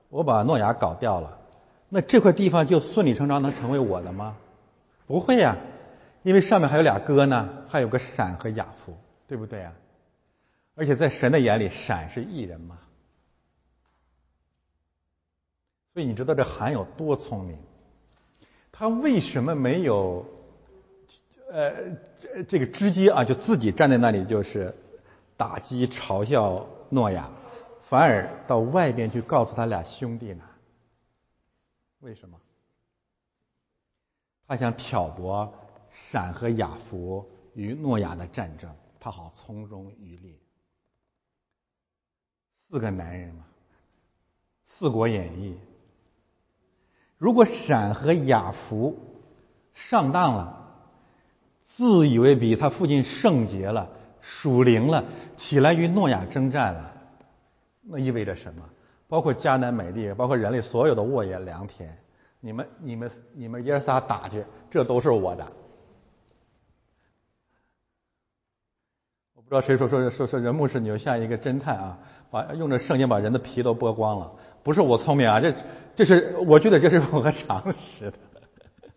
我把诺亚搞掉了，那这块地方就顺理成章能成为我的吗？不会呀，因为上面还有俩哥呢，还有个闪和雅夫，对不对呀？而且在神的眼里，闪是异人嘛。所以你知道这韩有多聪明？他为什么没有，呃，这这个直接啊，就自己站在那里就是打击嘲笑诺亚，反而到外边去告诉他俩兄弟呢？为什么？他想挑拨闪和雅弗与诺亚的战争，他好从中渔猎。四个男人嘛，《四国演义》。如果闪和雅弗上当了，自以为比他父亲圣洁了、属灵了，起来与诺亚征战了，那意味着什么？包括迦南美地，包括人类所有的沃野良田，你们、你们、你们爷仨打去，这都是我的。我不知道谁说说说说人牧师，你就像一个侦探啊，把用着圣经把人的皮都剥光了。不是我聪明啊，这这是我觉得这是符合常识的，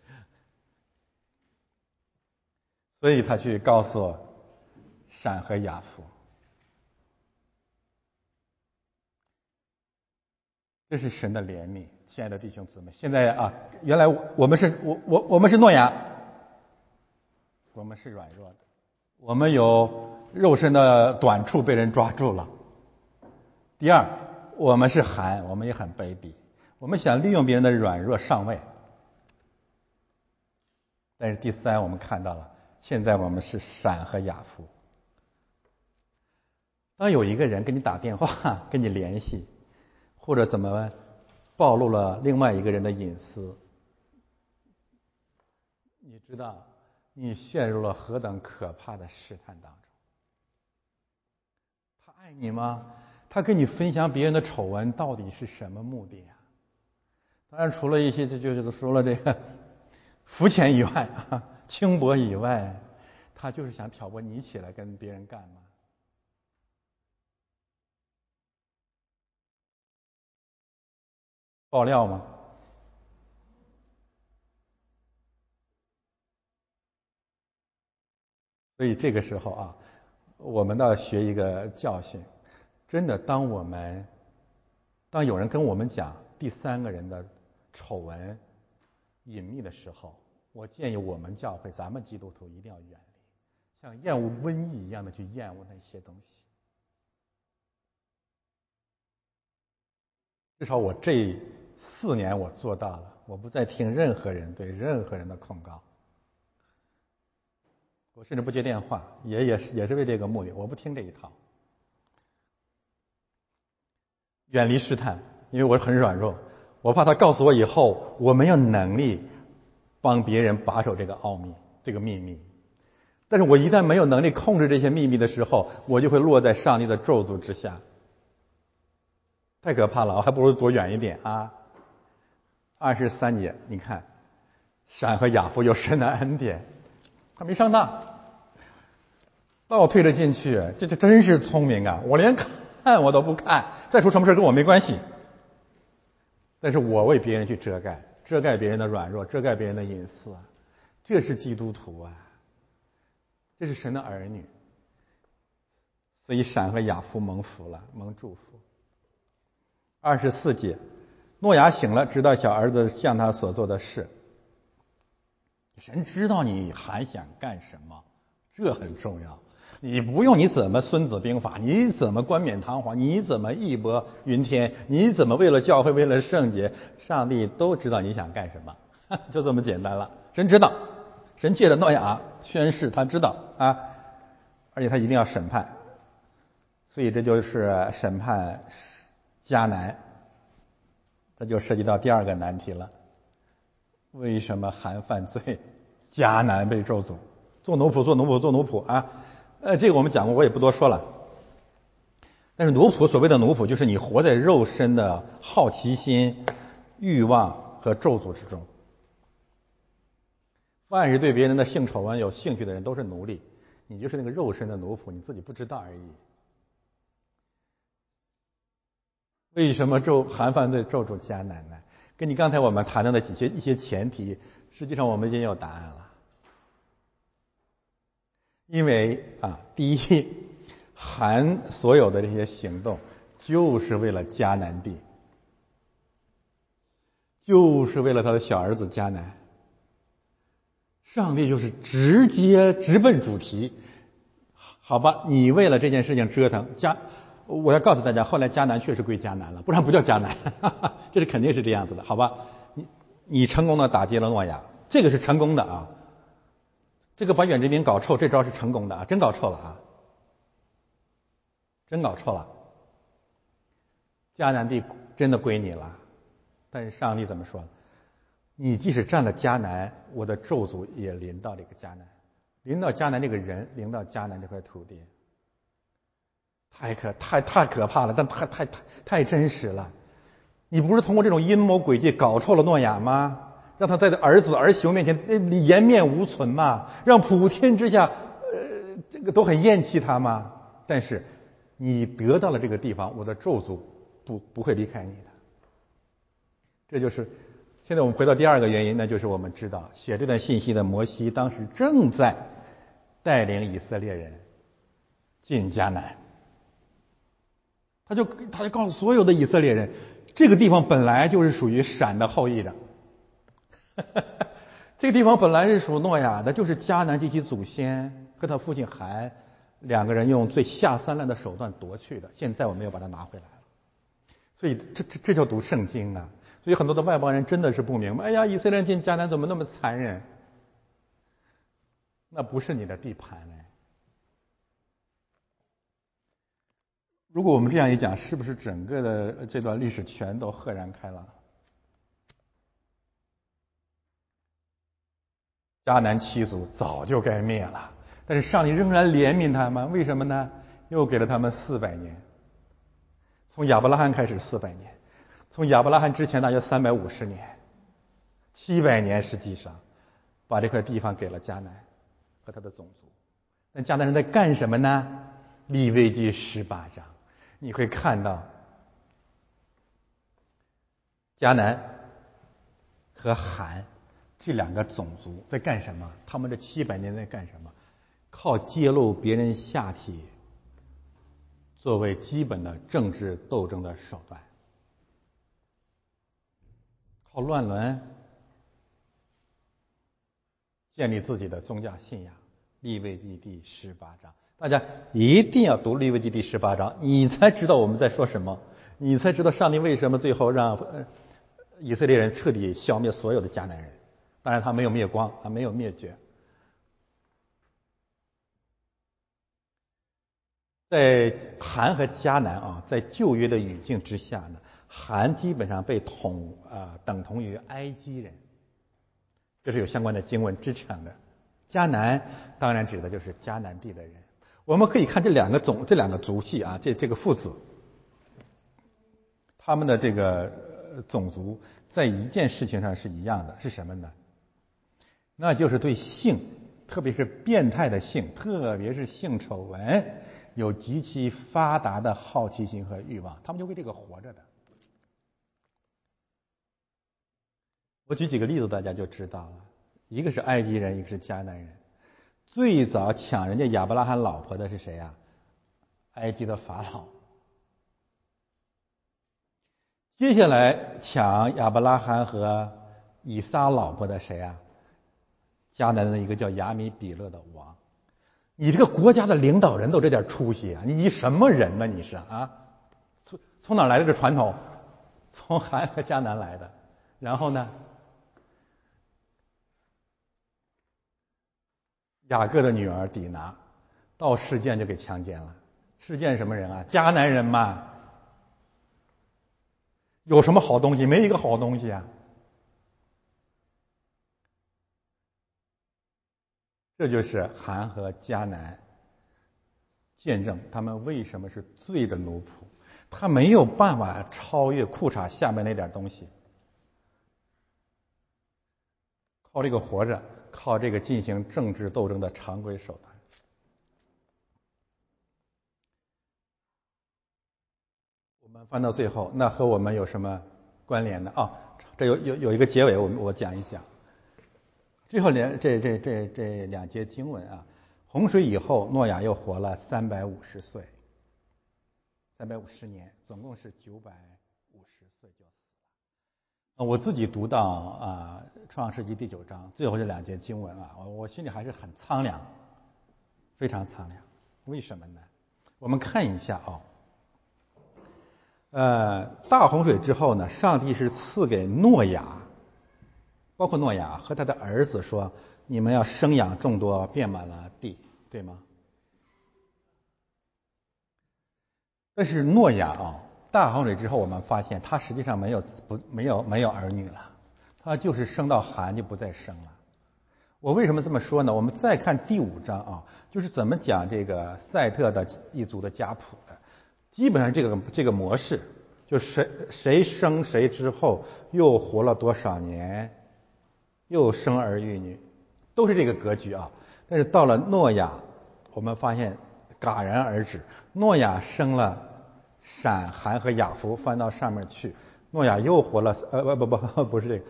所以他去告诉闪和雅夫，这是神的怜悯，亲爱的弟兄姊妹。现在啊，原来我们是我我我们是诺亚，我们是软弱的，我们有肉身的短处被人抓住了。第二。我们是寒，我们也很卑鄙，我们想利用别人的软弱上位。但是第三，我们看到了，现在我们是闪和雅夫。当有一个人跟你打电话，跟你联系，或者怎么暴露了另外一个人的隐私，你知道你陷入了何等可怕的试探当中？他爱你吗？他跟你分享别人的丑闻，到底是什么目的呀？当然，除了一些这就是说了这个 肤浅以外啊，轻薄以外，他就是想挑拨你起来跟别人干嘛？爆料吗？所以这个时候啊，我们倒要学一个教训。真的，当我们当有人跟我们讲第三个人的丑闻、隐秘的时候，我建议我们教会、咱们基督徒一定要远离，像厌恶瘟疫一样的去厌恶那些东西。至少我这四年我做到了，我不再听任何人对任何人的控告，我甚至不接电话，也也是也是为这个目的，我不听这一套。远离试探，因为我很软弱，我怕他告诉我以后，我没有能力帮别人把守这个奥秘、这个秘密。但是我一旦没有能力控制这些秘密的时候，我就会落在上帝的咒诅之下，太可怕了！我还不如躲远一点啊。二十三节，你看，闪和雅夫有神的恩典，他没上当，倒退着进去，这这真是聪明啊！我连看。看我都不看，再出什么事跟我没关系。但是我为别人去遮盖，遮盖别人的软弱，遮盖别人的隐私，这是基督徒啊，这是神的儿女。所以闪和雅夫蒙福了，蒙祝福。二十四节，诺亚醒了，知道小儿子向他所做的事。神知道你还想干什么，这很重要。你不用你怎么孙子兵法，你怎么冠冕堂皇，你怎么义薄云天，你怎么为了教会，为了圣洁，上帝都知道你想干什么，就这么简单了。神知道，神借着诺亚宣誓，他知道啊，而且他一定要审判，所以这就是审判迦南，这就涉及到第二个难题了。为什么韩犯罪，迦南被咒诅？做奴仆，做奴仆，做奴仆啊！呃，这个我们讲过，我也不多说了。但是奴仆所谓的奴仆，就是你活在肉身的好奇心、欲望和咒诅之中。凡是对别人的性丑闻有兴趣的人，都是奴隶。你就是那个肉身的奴仆，你自己不知道而已。为什么咒韩犯罪咒住迦南呢？跟你刚才我们谈到的几些一些前提，实际上我们已经有答案了。因为啊，第一，韩所有的这些行动，就是为了迦南地，就是为了他的小儿子迦南。上帝就是直接直奔主题，好吧？你为了这件事情折腾迦，我要告诉大家，后来迦南确实归迦南了，不然不叫迦南，这是肯定是这样子的，好吧？你你成功的打击了诺亚，这个是成功的啊。这个把远殖民搞臭，这招是成功的啊，真搞臭了啊，真搞臭了。迦南地真的归你了，但是上帝怎么说？你即使占了迦南，我的咒诅也临到这个迦南，临到迦南这个人，临到迦南这块土地，太可太太可怕了，但太太太太真实了。你不是通过这种阴谋诡计搞臭了诺亚吗？让他在儿子儿媳妇面前颜面无存嘛？让普天之下呃这个都很厌弃他嘛？但是你得到了这个地方，我的咒诅不不会离开你的，这就是。现在我们回到第二个原因，那就是我们知道写这段信息的摩西当时正在带领以色列人进迦南，他就他就告诉所有的以色列人，这个地方本来就是属于闪的后裔的，这个地方本来是属诺亚的，就是迦南及其祖先和他父亲韩两个人用最下三滥的手段夺去的，现在我们又把它拿回来了，所以这这这叫读圣经啊。所以很多的外邦人真的是不明白，哎呀，以色列人进迦南怎么那么残忍？那不是你的地盘呢。如果我们这样一讲，是不是整个的这段历史全都赫然开朗？迦南七族早就该灭了，但是上帝仍然怜悯他们，为什么呢？又给了他们四百年，从亚伯拉罕开始四百年。从亚伯拉罕之前大约三百五十年，七百年，实际上把这块地方给了迦南和他的种族。那迦南人在干什么呢？利未记十八章，你会看到迦南和韩这两个种族在干什么？他们这七百年在干什么？靠揭露别人下体作为基本的政治斗争的手段。靠乱伦建立自己的宗教信仰，《立位记》第十八章，大家一定要读《立位记》第十八章，你才知道我们在说什么，你才知道上帝为什么最后让以色列人彻底消灭所有的迦南人。当然，他没有灭光，他没有灭绝。在韩和迦南啊，在旧约的语境之下呢。韩基本上被统啊等同于埃及人，这是有相关的经文支撑的。迦南当然指的就是迦南地的人。我们可以看这两个种这两个族系啊，这这个父子，他们的这个种族在一件事情上是一样的，是什么呢？那就是对性，特别是变态的性，特别是性丑闻，有极其发达的好奇心和欲望，他们就为这个活着的。我举几个例子，大家就知道了。一个是埃及人，一个是迦南人。最早抢人家亚伯拉罕老婆的是谁呀？埃及的法老。接下来抢亚伯拉罕和以撒老婆的谁呀？迦南的一个叫亚米比勒的王。你这个国家的领导人都这点出息啊？你你什么人呢？你是啊？从从哪来的这传统？从韩和迦南来的。然后呢？雅各的女儿底拿到事件就给强奸了。事件什么人啊？迦南人嘛。有什么好东西？没一个好东西啊。这就是韩和迦南见证他们为什么是罪的奴仆。他没有办法超越裤衩下面那点东西，靠这个活着，靠这个进行政治斗争的常规手段。我们翻到最后，那和我们有什么关联呢？啊，这有有有一个结尾，我我讲一讲。最后两这这这这两节经文啊，洪水以后，诺亚又活了三百五十岁。三百五十年，总共是九百五十岁就死了。我自己读到啊《创世纪》第九章最后这两节经文啊，我我心里还是很苍凉，非常苍凉。为什么呢？我们看一下啊，呃，大洪水之后呢，上帝是赐给诺亚，包括诺亚和他的儿子说：“你们要生养众多，遍满了地，对吗？”但是诺亚啊，大洪水之后，我们发现他实际上没有不没有没有儿女了，他就是生到寒就不再生了。我为什么这么说呢？我们再看第五章啊，就是怎么讲这个赛特的一族的家谱的，基本上这个这个模式，就谁谁生谁之后又活了多少年，又生儿育女，都是这个格局啊。但是到了诺亚，我们发现戛然而止，诺亚生了。闪、含和雅弗翻到上面去，诺亚又活了，呃，不不不，不是这个，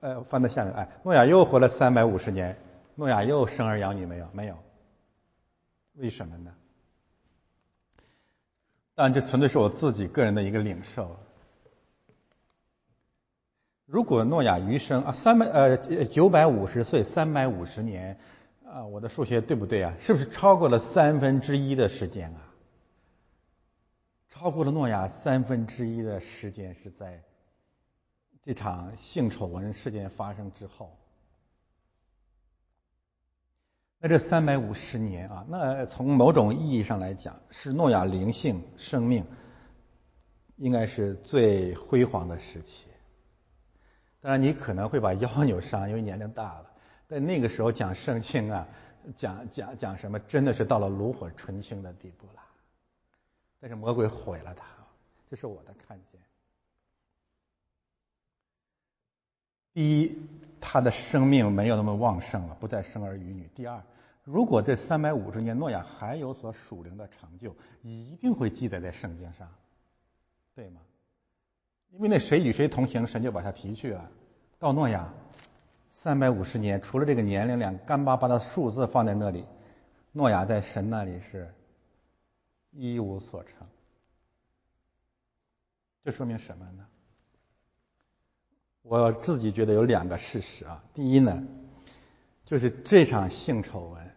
呃，翻到下面，哎，诺亚又活了三百五十年，诺亚又生儿养女没有？没有，为什么呢？但这纯粹是我自己个人的一个领受。如果诺亚余生啊，三百呃九百五十岁，三百五十年，啊，我的数学对不对啊？是不是超过了三分之一的时间啊？超过了诺亚三分之一的时间是在这场性丑闻事件发生之后。那这三百五十年啊，那从某种意义上来讲，是诺亚灵性生命应该是最辉煌的时期。当然，你可能会把 腰扭伤，因为年龄大了。但那个时候讲圣经啊，讲讲讲什么，真的是到了炉火纯青的地步了。但是魔鬼毁了他，这是我的看见。第一，他的生命没有那么旺盛了，不再生儿育女。第二，如果这三百五十年诺亚还有所属灵的成就，一定会记载在圣经上，对吗？因为那谁与谁同行，神就把他提去了。到诺亚三百五十年，除了这个年龄两干巴巴的数字放在那里，诺亚在神那里是。一无所成，这说明什么呢？我自己觉得有两个事实啊。第一呢，就是这场性丑闻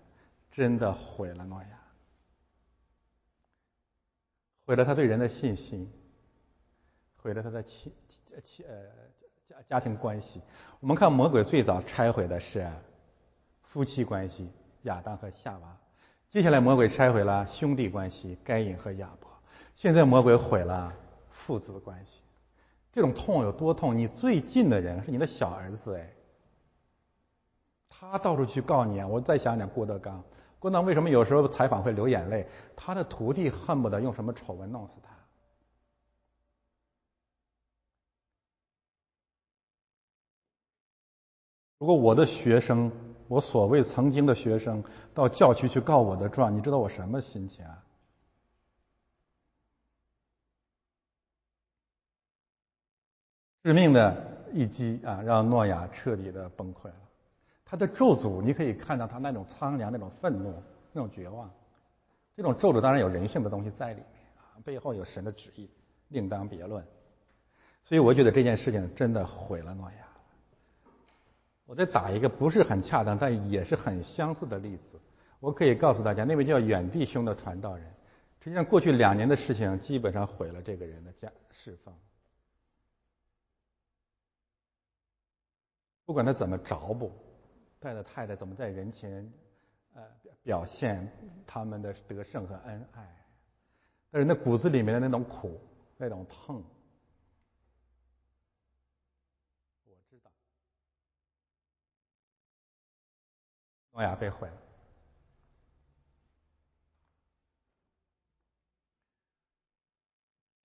真的毁了诺亚，毁了他对人的信心，毁了他的亲亲呃家家庭关系。我们看魔鬼最早拆毁的是夫妻关系，亚当和夏娃。接下来，魔鬼拆毁了兄弟关系，该隐和亚伯。现在，魔鬼毁了父子关系。这种痛有多痛？你最近的人是你的小儿子，哎，他到处去告你啊。我再想想郭德纲，郭德纲为什么有时候采访会流眼泪？他的徒弟恨不得用什么丑闻弄死他。如果我的学生。我所谓曾经的学生到教区去告我的状，你知道我什么心情啊？致命的一击啊，让诺亚彻底的崩溃了。他的咒诅，你可以看到他那种苍凉、那种愤怒、那种绝望。这种咒诅当然有人性的东西在里面啊，背后有神的旨意，另当别论。所以我觉得这件事情真的毁了诺亚。我再打一个不是很恰当，但也是很相似的例子。我可以告诉大家，那位叫远弟兄的传道人，实际上过去两年的事情基本上毁了这个人的家释放。不管他怎么着补，带着太太怎么在人前呃表现他们的得胜和恩爱，但是那骨子里面的那种苦，那种痛。诺亚被毁了。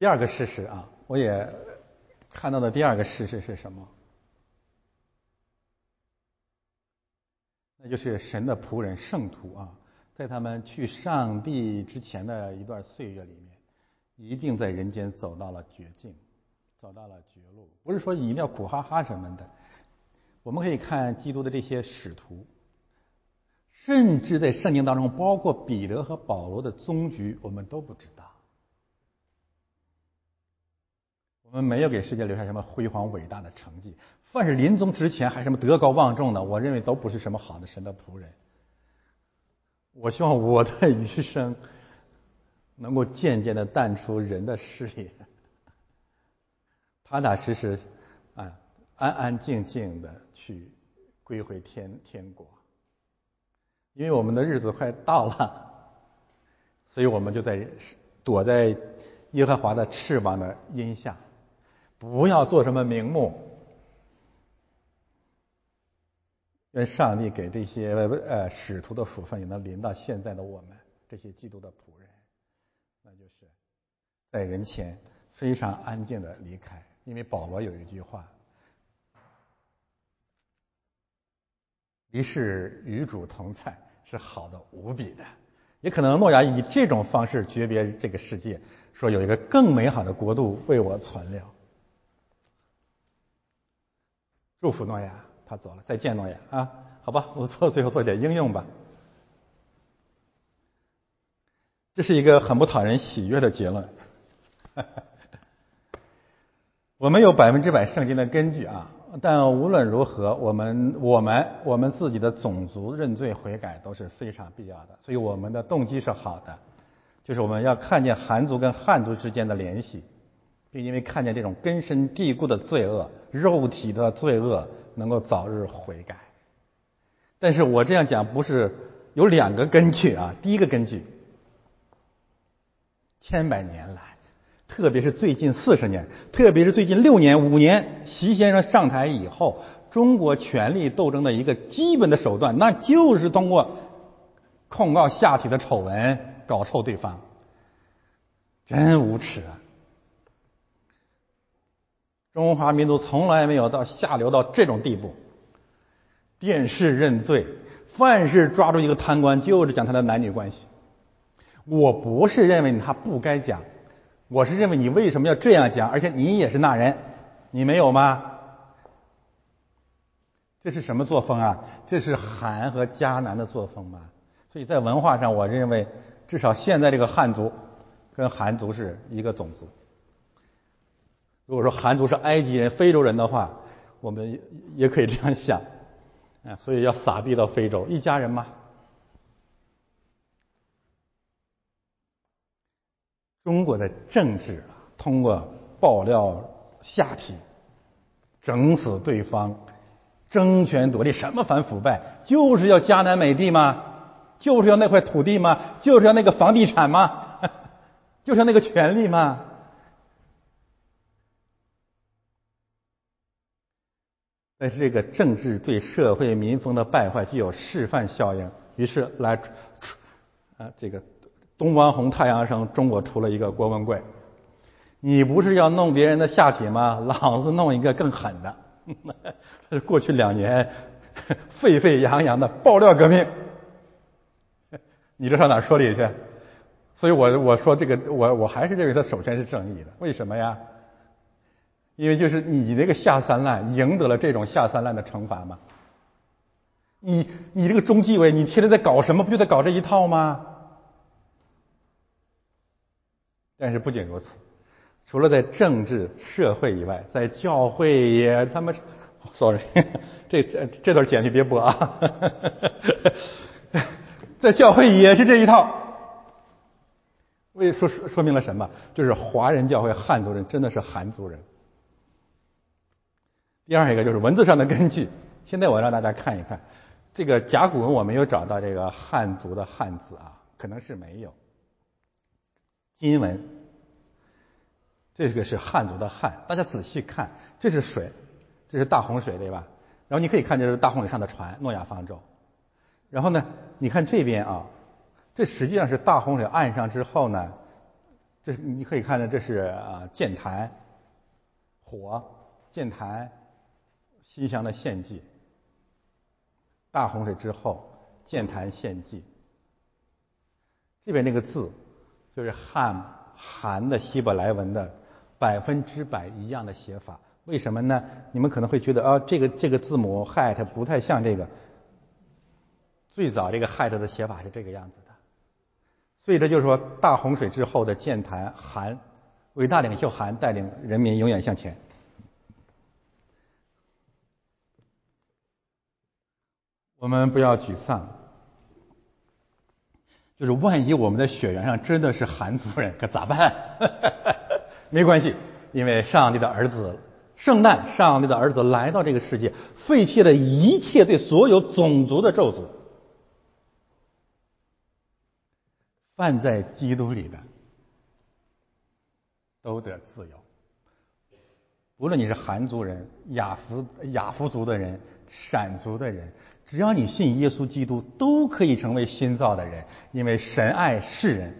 第二个事实啊，我也看到的第二个事实是什么？那就是神的仆人圣徒啊，在他们去上帝之前的一段岁月里面，一定在人间走到了绝境，走到了绝路。不是说一定要苦哈哈什么的。我们可以看基督的这些使徒，甚至在圣经当中，包括彼得和保罗的终局，我们都不知道。我们没有给世界留下什么辉煌伟大的成绩。凡是临终之前还什么德高望重的，我认为都不是什么好的神的仆人。我希望我的余生能够渐渐的淡出人的视野，踏踏实实啊，安安静静的去归回天天国。因为我们的日子快到了，所以我们就在躲在耶和华的翅膀的荫下，不要做什么名目。愿上帝给这些呃使徒的福分也能临到现在的我们这些基督的仆人，那就是在人前非常安静的离开。因为保罗有一句话：“离世与主同在是好的无比的。”也可能诺亚以这种方式诀别这个世界，说有一个更美好的国度为我存留。祝福诺亚。他走了，再见，诺亚啊，好吧，我做最后做点应用吧。这是一个很不讨人喜悦的结论。我们有百分之百圣经的根据啊，但无论如何，我们我们我们自己的种族认罪悔改都是非常必要的。所以我们的动机是好的，就是我们要看见韩族跟汉族之间的联系。并因为看见这种根深蒂固的罪恶，肉体的罪恶能够早日悔改。但是我这样讲不是有两个根据啊。第一个根据，千百年来，特别是最近四十年，特别是最近六年、五年，习先生上台以后，中国权力斗争的一个基本的手段，那就是通过控告下体的丑闻，搞臭对方，真无耻啊！中华民族从来没有到下流到这种地步。电视认罪，凡是抓住一个贪官，就是讲他的男女关系。我不是认为他不该讲，我是认为你为什么要这样讲？而且你也是那人，你没有吗？这是什么作风啊？这是韩和迦南的作风吗？所以在文化上，我认为至少现在这个汉族跟韩族是一个种族。如果说韩族是埃及人、非洲人的话，我们也可以这样想，啊，所以要撒币到非洲，一家人嘛。中国的政治啊通过爆料下体，整死对方，争权夺利，什么反腐败，就是要迦南美地吗？就是要那块土地吗？就是要那个房地产吗？就是要那个权利吗？但是这个政治对社会民风的败坏具有示范效应，于是来出啊这个东方红太阳升，中国出了一个郭文贵。你不是要弄别人的下体吗？老子弄一个更狠的。过去两年 沸沸扬扬的爆料革命，你这上哪说理去？所以我我说这个我我还是认为他首先是正义的，为什么呀？因为就是你那个下三滥赢得了这种下三滥的惩罚吗？你你这个中纪委，你天天在搞什么？不就在搞这一套吗？但是不仅如此，除了在政治社会以外，在教会也他妈，sorry，这这这段剪去别播啊，在教会也是这一套。为说说说明了什么？就是华人教会汉族人真的是汉族人。第二一个就是文字上的根据。现在我让大家看一看，这个甲骨文我没有找到这个汉族的汉字啊，可能是没有。金文，这个是汉族的汉，大家仔细看，这是水，这是大洪水对吧？然后你可以看这是大洪水上的船，诺亚方舟。然后呢，你看这边啊，这实际上是大洪水岸上之后呢，这你可以看到，这是啊剑坛火剑坛西乡的献祭。大洪水之后，剑坛献祭。这边那个字就是汉韩的希伯来文的百分之百一样的写法。为什么呢？你们可能会觉得啊，这个这个字母 hat 不太像这个。最早这个 hat 的写法是这个样子的。所以这就是说，大洪水之后的建坛，韩伟大领袖韩带领人民永远向前。我们不要沮丧，就是万一我们的血缘上真的是韩族人，可咋办？没关系，因为上帝的儿子圣诞，上帝的儿子来到这个世界，废弃了一切对所有种族的咒诅。犯在基督里的都得自由，无论你是韩族人、亚夫亚夫族的人、闪族的人，只要你信耶稣基督，都可以成为新造的人，因为神爱世人，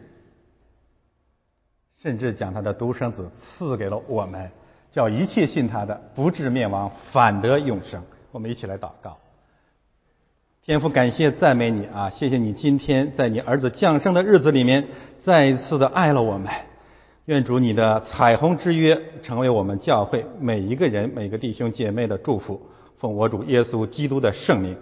甚至将他的独生子赐给了我们，叫一切信他的不至灭亡，反得永生。我们一起来祷告。天父，感谢赞美你啊！谢谢你今天在你儿子降生的日子里面，再一次的爱了我们。愿主你的彩虹之约成为我们教会每一个人、每个弟兄姐妹的祝福。奉我主耶稣基督的圣名。